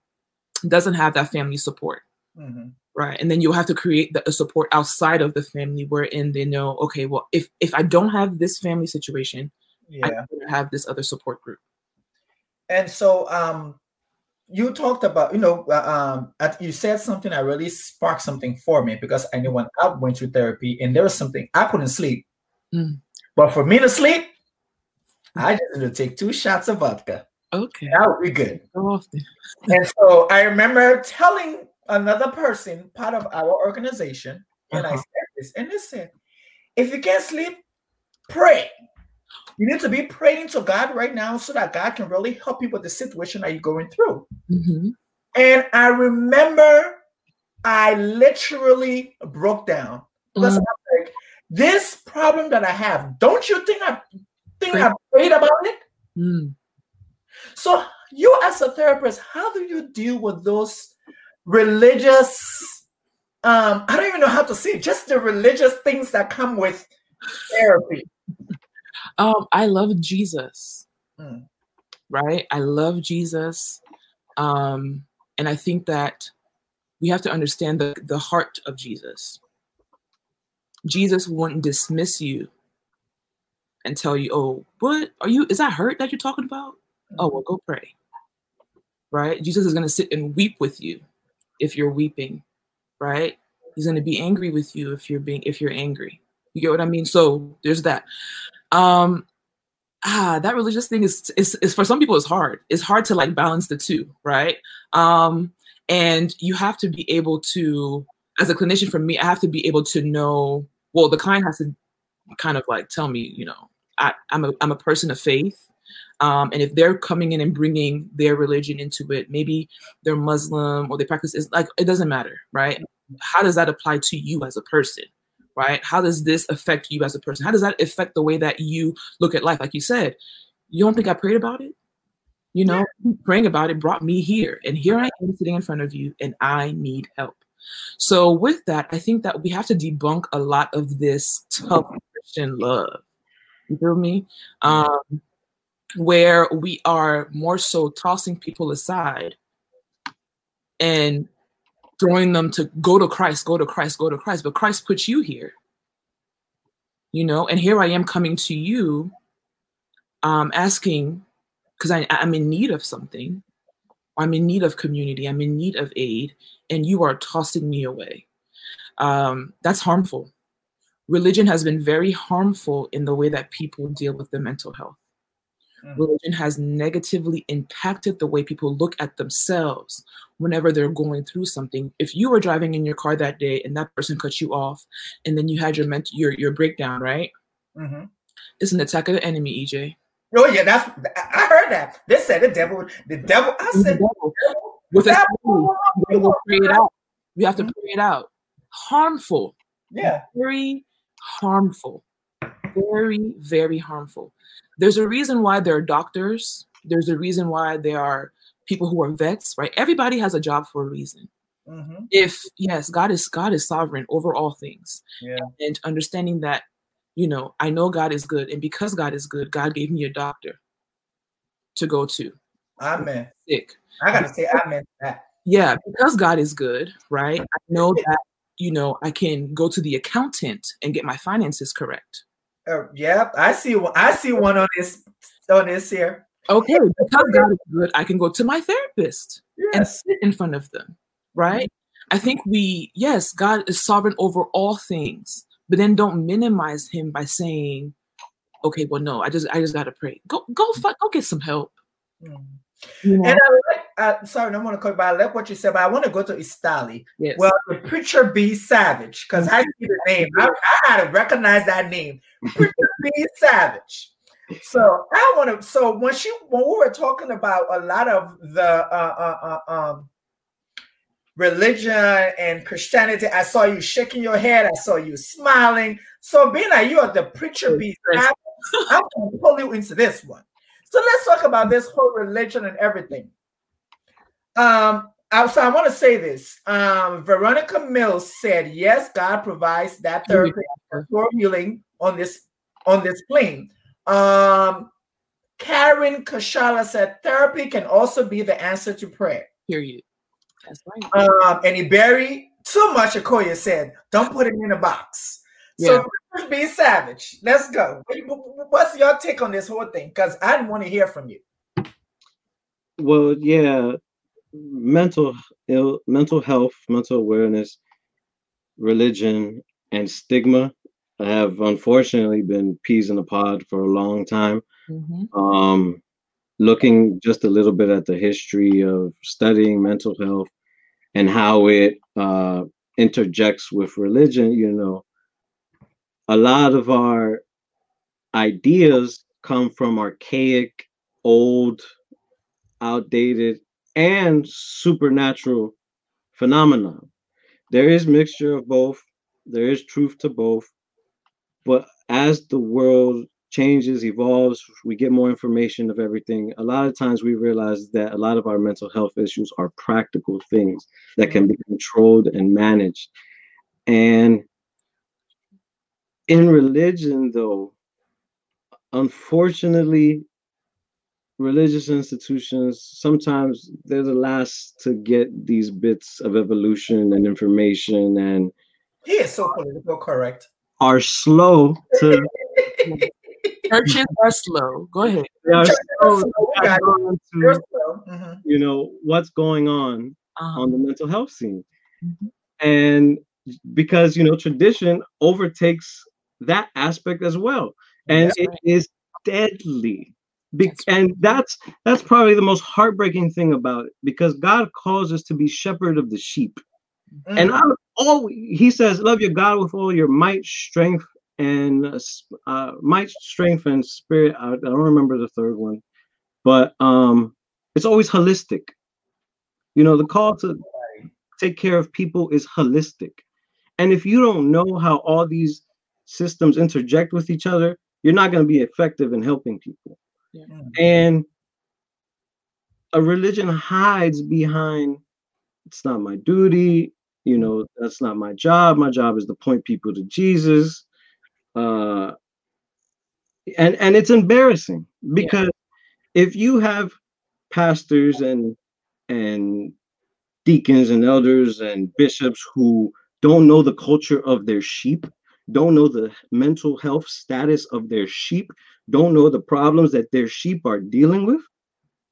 doesn't have that family support. Mm-hmm. Right. And then you'll have to create the, a support outside of the family wherein they know okay well if if i don't have this family situation yeah. i have this other support group. And so um you talked about you know uh, um you said something that really sparked something for me because i knew when i went through therapy and there was something i couldn't sleep. Mm. but for me to sleep i just need to take two shots of vodka. Okay. That would be good and so i remember telling another person, part of our organization, and uh-huh. I said this, and they said, if you can't sleep, pray. You need to be praying to God right now so that God can really help you with the situation that you're going through. Mm-hmm. And I remember I literally broke down because mm like, this problem that I have, don't you think I think I prayed about it? Mm. So you as a therapist, how do you deal with those religious um i don't even know how to say it, just the religious things that come with therapy. Um i love jesus. Mm. right? I love jesus. Um and i think that we have to understand the, the heart of jesus. Jesus wouldn't dismiss you and tell you oh what? Are you is that hurt that you're talking about? Mm. oh well go pray. Right? Jesus is going to sit and weep with you if you're weeping, right? He's going to be angry with you if you're being if you're angry. You get what I mean? So there's that. Um ah, that religious thing is, is is for some people it's hard. It's hard to like balance the two, right? Um and you have to be able to as a clinician for me, I have to be able to know well, the client has to kind of like tell me, you know, I, I'm a I'm a person of faith. Um, and if they're coming in and bringing their religion into it, maybe they're Muslim or they practice is like it doesn't matter, right? How does that apply to you as a person, right? How does this affect you as a person? How does that affect the way that you look at life? Like you said, you don't think I prayed about it? You know, praying about it brought me here, and here I am sitting in front of you, and I need help. So with that, I think that we have to debunk a lot of this tough Christian love. You feel me? Um, where we are more so tossing people aside and throwing them to go to Christ, go to Christ, go to Christ. But Christ put you here, you know, and here I am coming to you, um, asking because I'm in need of something. I'm in need of community. I'm in need of aid, and you are tossing me away. Um, that's harmful. Religion has been very harmful in the way that people deal with their mental health. Mm. Religion has negatively impacted the way people look at themselves whenever they're going through something. If you were driving in your car that day and that person cut you off, and then you had your mental your your breakdown, right? Mm-hmm. It's an attack of the enemy, EJ. Oh yeah, that's I heard that. They said the devil, the devil. I said the devil. with a we will pray it out. We have to mm-hmm. pray it out. Harmful. Yeah. Very harmful. Very, very harmful. There's a reason why there are doctors. There's a reason why there are people who are vets, right? Everybody has a job for a reason. Mm-hmm. If yes, God is God is sovereign over all things. Yeah. And understanding that, you know, I know God is good, and because God is good, God gave me a doctor to go to. Amen. Sick. I gotta say amen. Yeah, because God is good, right? I know that you know I can go to the accountant and get my finances correct. Uh, yep, I see one. I see one on this on this here. Okay, because God is good, I can go to my therapist yes. and sit in front of them. Right? I think we yes, God is sovereign over all things, but then don't minimize Him by saying, "Okay, well, no, I just I just gotta pray. Go go go get some help." Mm. You know? And I uh, sorry, I am going to cut, but I like what you said, but I want to go to Istali. Yes. Well, the preacher B Savage, because I see the name. I, I had to recognize that name. Preacher B Savage. So I want to. So when she when we were talking about a lot of the uh, uh, uh, um, religion and Christianity, I saw you shaking your head. I saw you smiling. So being that you are the preacher B Savage, I'm going to pull you into this one. So let's talk about this whole religion and everything. Um, so I want to say this. Um, Veronica Mills said, "Yes, God provides that therapy for healing on this on this plane." Um, Karen Kashala said, "Therapy can also be the answer to prayer." Hear you. That's right. Um, and Iberi too much. Okoye said, "Don't put it in a box." Yeah. So be savage. Let's go. What's your take on this whole thing? Because I want to hear from you. Well, yeah, mental Ill, mental health, mental awareness, religion, and stigma have unfortunately been peas in a pod for a long time. Mm-hmm. Um, looking just a little bit at the history of studying mental health and how it uh, interjects with religion, you know, a lot of our ideas come from archaic, old, outdated and supernatural phenomenon. There is mixture of both. There is truth to both. But as the world changes, evolves, we get more information of everything. A lot of times we realize that a lot of our mental health issues are practical things that can be controlled and managed. And in religion, though, unfortunately, religious institutions sometimes they're the last to get these bits of evolution and information and he is so political correct. are slow to churches are slow. Go ahead. Slow to, mm-hmm. you know what's going on uh-huh. on the mental health scene. Mm-hmm. and because you know tradition overtakes that aspect as well. And it is deadly be- and that's that's probably the most heartbreaking thing about it because God calls us to be shepherd of the sheep. Mm-hmm. And I all he says, love your God with all your might, strength, and uh, might, strength, and spirit. I, I don't remember the third one, but um, it's always holistic. You know, the call to take care of people is holistic. And if you don't know how all these systems interject with each other, you're not going to be effective in helping people. Yeah. And a religion hides behind it's not my duty, you know, that's not my job. My job is to point people to Jesus. Uh and and it's embarrassing because yeah. if you have pastors and and deacons and elders and bishops who don't know the culture of their sheep, don't know the mental health status of their sheep, don't know the problems that their sheep are dealing with,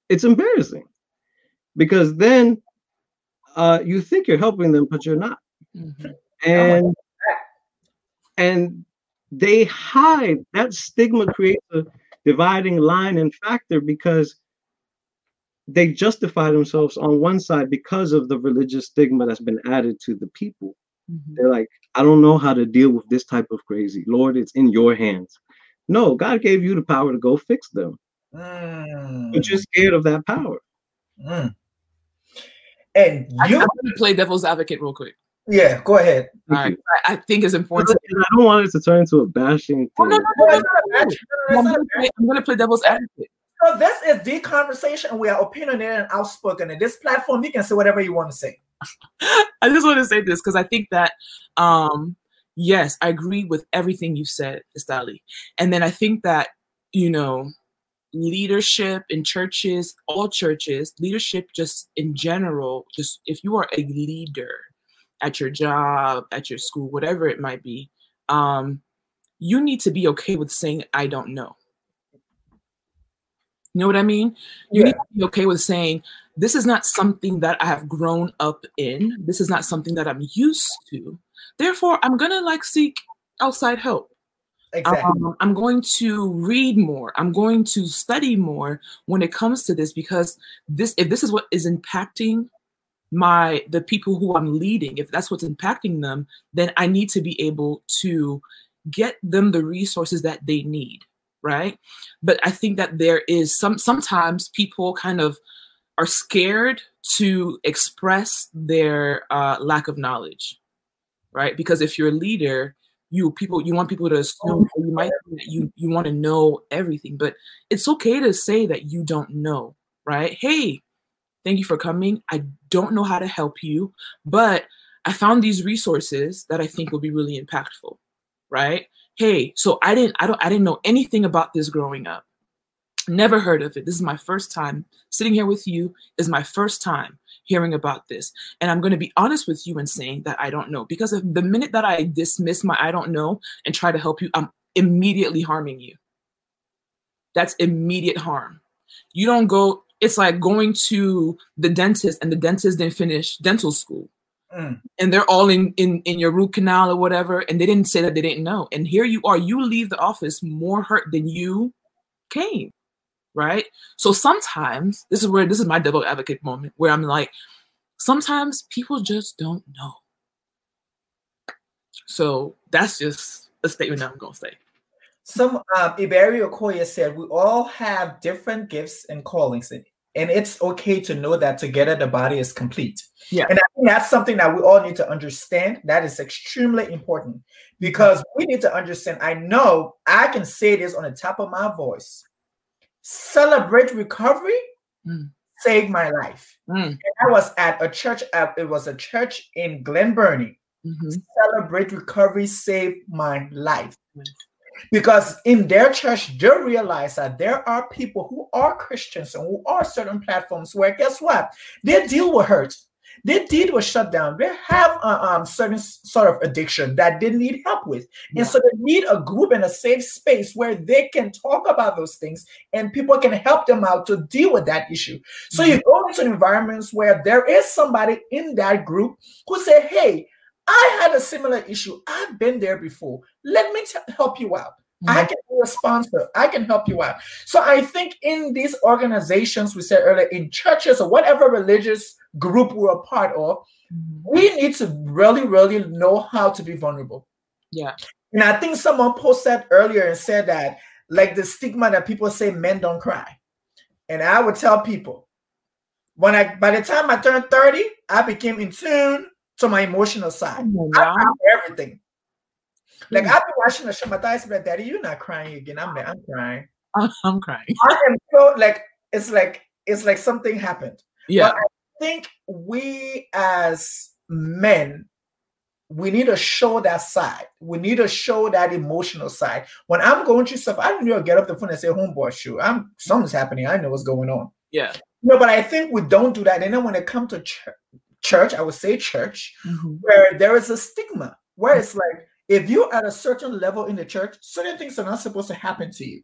it's embarrassing because then uh, you think you're helping them, but you're not. Mm-hmm. And and they hide that stigma creates a dividing line and factor because they justify themselves on one side because of the religious stigma that's been added to the people. Mm-hmm. They're like, I don't know how to deal with this type of crazy. Lord, it's in your hands. No, God gave you the power to go fix them. Mm. But you're scared of that power. Mm. And you I, am gonna play devil's advocate real quick. Yeah, go ahead. All right. I, I think it's important. I don't want it to turn into a bashing thing. Oh, no, no, no, no, I'm, gonna I'm gonna play devil's advocate. So this is the conversation. We are opinionated and outspoken. In this platform, you can say whatever you want to say. I just want to say this because I think that um, yes, I agree with everything you said, Estali. And then I think that, you know, leadership in churches, all churches, leadership just in general, just if you are a leader at your job, at your school, whatever it might be, um, you need to be okay with saying, I don't know. You know what I mean? You yeah. need to be okay with saying, this is not something that I have grown up in. This is not something that I'm used to. Therefore, I'm gonna like seek outside help. Exactly. Um, I'm going to read more. I'm going to study more when it comes to this because this, if this is what is impacting my the people who I'm leading, if that's what's impacting them, then I need to be able to get them the resources that they need, right? But I think that there is some sometimes people kind of are scared to express their uh, lack of knowledge right? Because if you're a leader, you people you want people to assume you might you you want to know everything, but it's okay to say that you don't know, right? Hey, thank you for coming. I don't know how to help you, but I found these resources that I think will be really impactful, right? Hey, so I didn't I don't I didn't know anything about this growing up. Never heard of it. This is my first time sitting here with you. Is my first time. hearing about this. And I'm going to be honest with you and saying that I don't know. Because the minute that I dismiss my I don't know and try to help you, I'm immediately harming you. That's immediate harm. You don't go, it's like going to the dentist and the dentist didn't finish dental school. Mm. And they're all in, in in your root canal or whatever, and they didn't say that they didn't know. And here you are, you leave the office more hurt than you came right? So sometimes this is where this is my devil advocate moment where I'm like, sometimes people just don't know. So that's just a statement I'm gonna say. Some um, Iberi Okoye said we all have different gifts and callings, and, and it's okay to know that together the body is complete. Yeah, and I think that's something that we all need to understand. That is extremely important because we need to understand. I know I can say this on the top of my voice celebrate recovery mm. saved my life. Mm. I was at a church, uh, it was a church in Glen Burnie. Mm-hmm. Celebrate recovery saved my life. Mm. Because in their church, they realize that there are people who are Christians and who are certain platforms where, guess what? They deal with hurt. They did was shut down. They have a um, certain sort of addiction that they need help with. Yeah. And so they need a group and a safe space where they can talk about those things and people can help them out to deal with that issue. So mm-hmm. you go into environments where there is somebody in that group who say, hey, I had a similar issue. I've been there before. Let me t- help you out. Mm-hmm. I can be a sponsor. I can help you out. So I think in these organizations, we said earlier, in churches or whatever religious group we're a part of, mm-hmm. we need to really, really know how to be vulnerable. Yeah. And I think someone posted earlier and said that, like the stigma that people say men don't cry. And I would tell people, when I by the time I turned 30, I became in tune to my emotional side. Oh, wow. I everything. Like I've been watching the show, my dad said, Daddy, you're not crying again. I'm like, I'm crying. I'm crying. I am so like it's like it's like something happened. Yeah. But I think we as men we need to show that side. We need to show that emotional side. When I'm going through stuff, I don't know get up the phone and say, homeboy, shoot, I'm something's happening. I know what's going on. Yeah. No, but I think we don't do that. And then when it comes to ch- church, I would say church, mm-hmm. where there is a stigma, where it's like, if you're at a certain level in the church, certain things are not supposed to happen to you.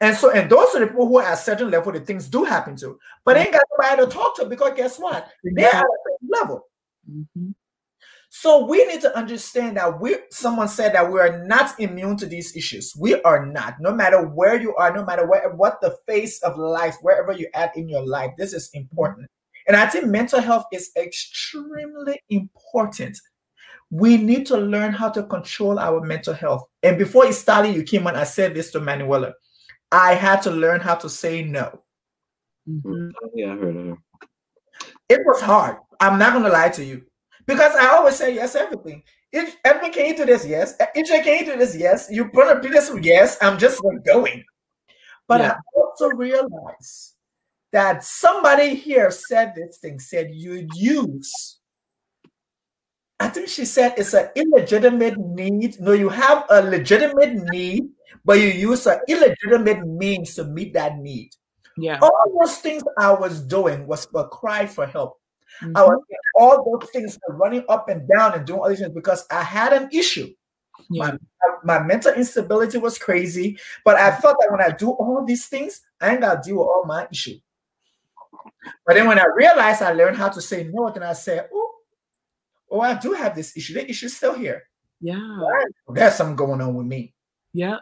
And so, and those are the people who are at a certain level that things do happen to, but they ain't got nobody to talk to because guess what? They're at a certain level. Mm-hmm. So we need to understand that we someone said that we are not immune to these issues. We are not. No matter where you are, no matter where what the face of life, wherever you're at in your life, this is important. And I think mental health is extremely important we need to learn how to control our mental health. And before it started, you came on, I said this to Manuela. I had to learn how to say no. Mm-hmm. Yeah, I heard her. It was hard. I'm not gonna lie to you. Because I always say yes everything. If Edwin can you do this? Yes. If can you do this? Yes. You put a this? Yes. I'm just going. But yeah. I also realize that somebody here said this thing, said you use I think she said it's an illegitimate need. No, you have a legitimate need, but you use an illegitimate means to meet that need. Yeah. All those things I was doing was a cry for help. Mm-hmm. I was all those things running up and down and doing all these things because I had an issue. Yeah. My, my mental instability was crazy, but I felt that when I do all these things, I ain't gotta deal with all my issue. But then when I realized I learned how to say no, then I said, oh, oh, I do have this issue. The issue's still here. Yeah. There's something going on with me. Yeah.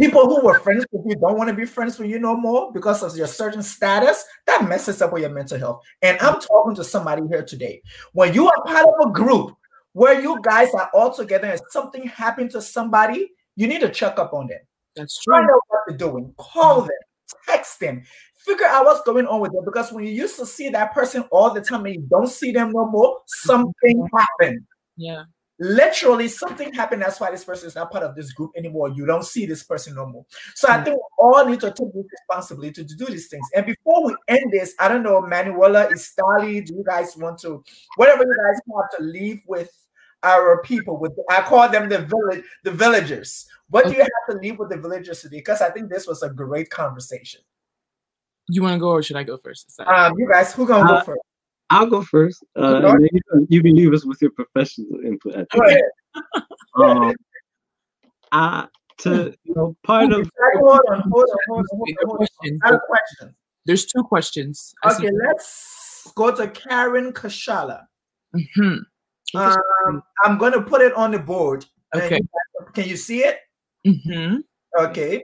People who were friends with you don't want to be friends with you no more because of your certain status. That messes up with your mental health. And I'm talking to somebody here today. When you are part of a group where you guys are all together and something happened to somebody, you need to check up on them. That's true. Find out what they're doing. Call mm-hmm. them, text them, figure out what's going on with them because when you used to see that person all the time and you don't see them no more, something mm-hmm. happened. Yeah. Literally, something happened. That's why this person is not part of this group anymore. You don't see this person no more. So I think we all need to take responsibility to, do these things. And before we end this, I don't know, Manuela, Istali, do you guys want to, whatever you guys have to leave with our people with I call them the village the villagers. What do you have to leave with the villagers today? Because I think this was a great conversation. You want to go or should I go first? Um, you guys, who gonna uh, go first? I'll go first. Uh, and you, can, you, can, leave us with your professional input. At go ahead. Um, I to you know part of hold on, hold on, hold on, hold on. Hold on. question. There's two questions. Okay, let's go to Karen Kashala. Mm-hmm. Um, I'm going to put it on the board. Okay. Can you see it? Mm-hmm. Okay.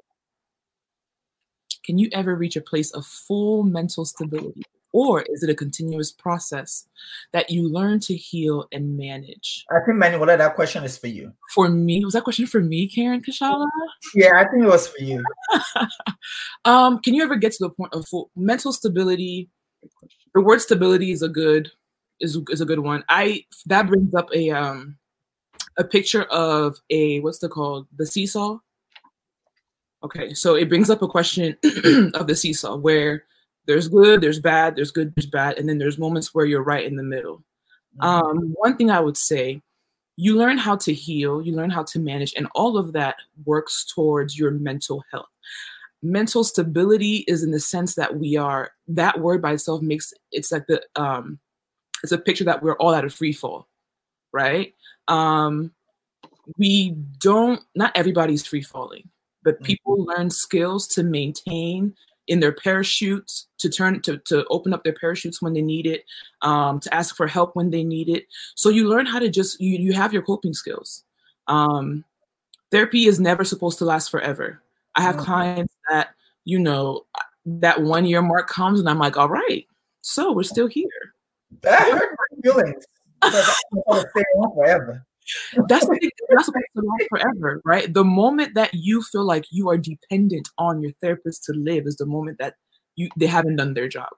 Can you ever reach a place of full mental stability? Or is it a continuous process that you learn to heal and manage? I think Manuela, that question is for you. For me, was that question for me, Karen Kashala? Yeah, I think it was for you. um, can you ever get to the point of full mental stability? The word stability is a good is, is a good one. I that brings up a um a picture of a what's the called the seesaw. Okay, so it brings up a question of the seesaw where there's good, there's bad, there's good, there's bad, and then there's moments where you're right in the middle. Mm-hmm. Um, one thing I would say, you learn how to heal, you learn how to manage, and all of that works towards your mental health. Mental stability is in the sense that we are that word by itself makes it's like the um it's a picture that we're all at a free fall, right? Um we don't not everybody's free falling, but mm-hmm. people mm-hmm. learn skills to maintain in their parachutes to turn to, to open up their parachutes when they need it um, to ask for help when they need it so you learn how to just you, you have your coping skills um, therapy is never supposed to last forever i have mm-hmm. clients that you know that one year mark comes and i'm like all right so we're still here that hurt my feelings i'm going to stay forever that's the, that's supposed to last forever, right? The moment that you feel like you are dependent on your therapist to live is the moment that you they haven't done their job.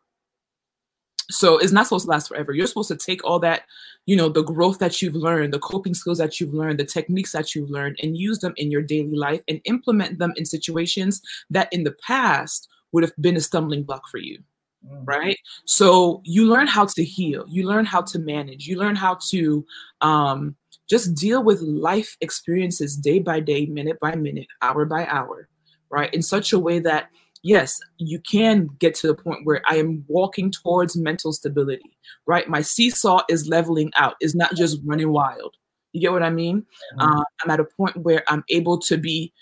So it's not supposed to last forever. You're supposed to take all that, you know, the growth that you've learned, the coping skills that you've learned, the techniques that you've learned, and use them in your daily life and implement them in situations that in the past would have been a stumbling block for you. Mm-hmm. Right. So you learn how to heal, you learn how to manage, you learn how to um just deal with life experiences day by day, minute by minute, hour by hour, right? In such a way that, yes, you can get to the point where I am walking towards mental stability, right? My seesaw is leveling out, is not just running wild. You get what I mean? Mm-hmm. Uh, I'm at a point where I'm able to be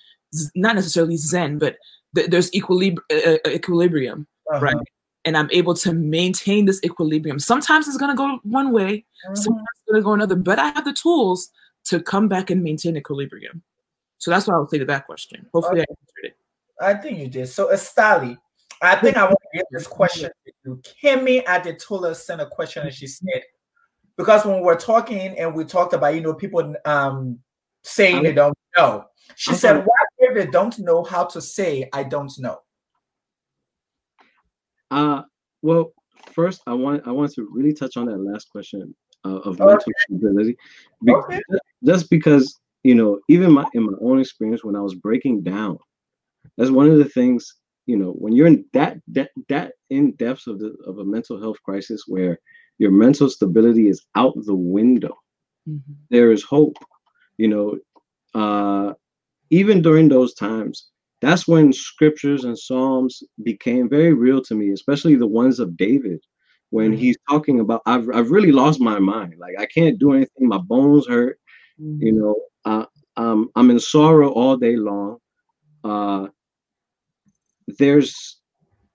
not necessarily zen, but th- there's equilib- uh, uh, equilibrium, uh-huh. right? And I'm able to maintain this equilibrium. Sometimes it's going to go one way, mm-hmm. sometimes it's going to go another, but I have the tools to come back and maintain equilibrium. So that's what I would say to that question. Hopefully, okay. I answered it. I think you did. So, Estali, I think I want to give this question to you. Kimmy Adetola sent a question and she said, because when we're talking and we talked about, you know, people um saying they don't know, she I'm said, What if they don't know how to say, I don't know? Uh, well, first I want I want to really touch on that last question uh, of mental stability, Be- okay. just because you know, even my in my own experience when I was breaking down, that's one of the things you know when you're in that that that in depths of the of a mental health crisis where your mental stability is out the window. Mm-hmm. There is hope, you know. Uh, even during those times, that's when scriptures and psalms became very real to me especially the ones of david when mm-hmm. he's talking about I've, I've really lost my mind. Like i can't do anything. My bones hurt mm-hmm. you know. Uh, um, i'm in sorrow all day long. Uh, there's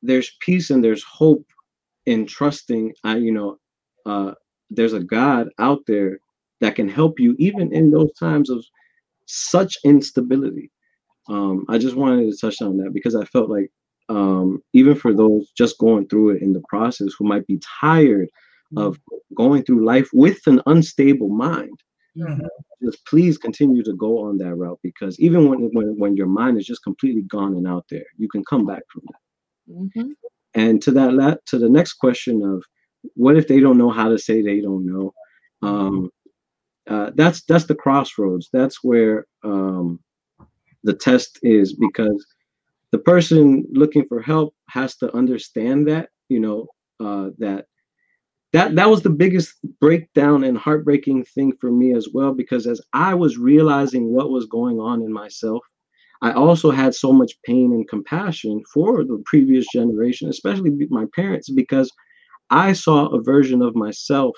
there's peace and there's hope in trusting i you know uh, there's a god out there that can help you even in those times of such instability um, I just wanted to touch on that because I felt like um, even for those just going through it in the process who might be tired of going through life with an unstable mind, mm-hmm. just please continue to go on that route because even when, when when your mind is just completely gone and out there, you can come back from that. Mm-hmm. And to that to the next question of what if they don't know how to say they don't know? Um, uh, that's that's the crossroads. That's where um, the test is because the person looking for help has to understand that you know uh, that that that was the biggest breakdown and heartbreaking thing for me as well because as i was realizing what was going on in myself i also had so much pain and compassion for the previous generation especially my parents because I saw a version of myself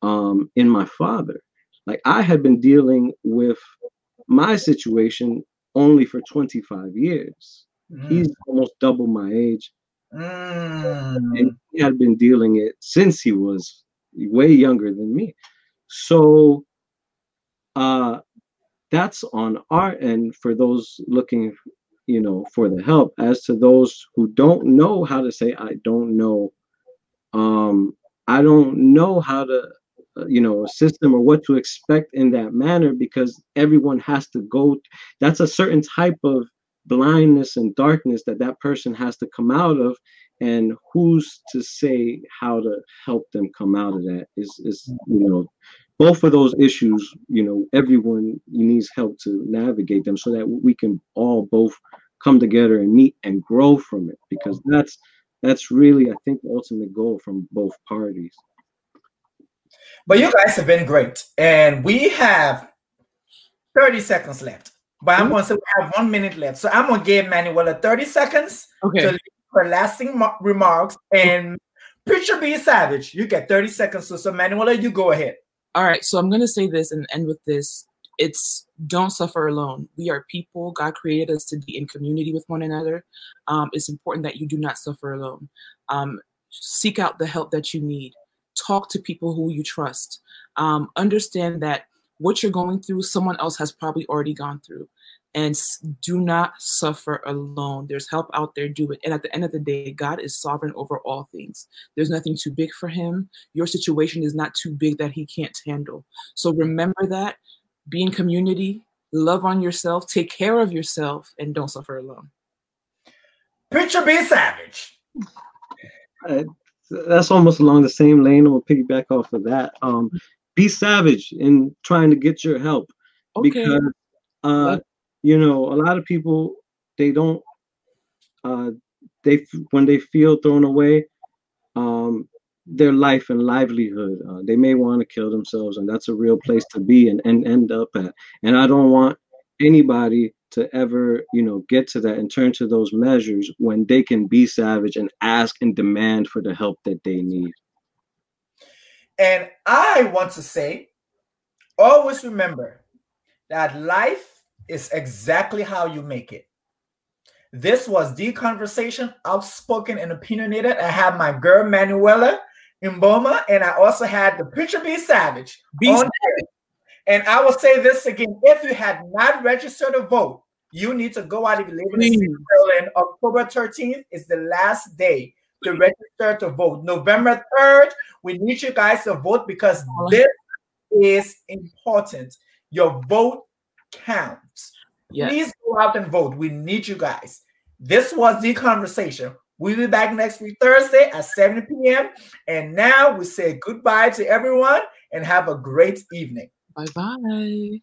um, in my father. Like I had been dealing with my situation only for 25 years. Mm. He's almost double my age. Mm. And he had been dealing it since he was way younger than me. So uh that's on our end for those looking you know for the help as to those who don't know how to say i don't know um i don't know how to Uh, you know assist them or what to expect in that manner because everyone has to go that's a certain type of blindness and darkness that that person has to come out of and who's to say how to help them come out of that is is you know both of those issues you know everyone needs help to navigate them so that we can all both come together and meet and grow from it because that's that's really i think the ultimate goal from both parties but you guys have been great and we have 30 seconds left but i'm going to say we have one minute left so i'm going to give manuela 30 seconds okay. to her lasting remarks and Preacher B Savage, you get 30 seconds. So, so Manuela, you go ahead. All right, so I'm going to say this and end with this. It's don't suffer alone. We are people. God created us to be in community with one another. Um, it's important that you do not suffer alone. Um, seek out the help that you need. Talk to people who you trust. Um, understand that what you're going through, someone else has probably already gone through. And do not suffer alone. There's help out there, do it. And at the end of the day, God is sovereign over all things. There's nothing too big for Him. Your situation is not too big that He can't handle. So remember that. Be in community, love on yourself, take care of yourself, and don't suffer alone. Preacher B Savage. Uh, that's almost along the same lane. I'll piggyback off of that. Um, be savage in trying to get your help okay. because uh, you know a lot of people they don't uh, they when they feel thrown away um, their life and livelihood uh, they may want to kill themselves and that's a real place to be and, and end up at and i don't want anybody to ever you know get to that and turn to those measures when they can be savage and ask and demand for the help that they need. And i want to say always remember that life is exactly how you make it. This was the conversation. Outspoken and opinionated. I have my girl manuela Mbouma, and I also had the Preacher B Savage on Savage. And I will say this again: if you had not registered to vote, you need to go out if you live in the Maryland. October 13th is the last day to register to vote. November 3rd, we need you guys to vote because this is important. Your vote counts. Yes. Please go out and vote. We need you guys. This was the conversation. We'll be back next week, Thursday at 7 p.m. And now we say goodbye to everyone and have a great evening. Bye bye.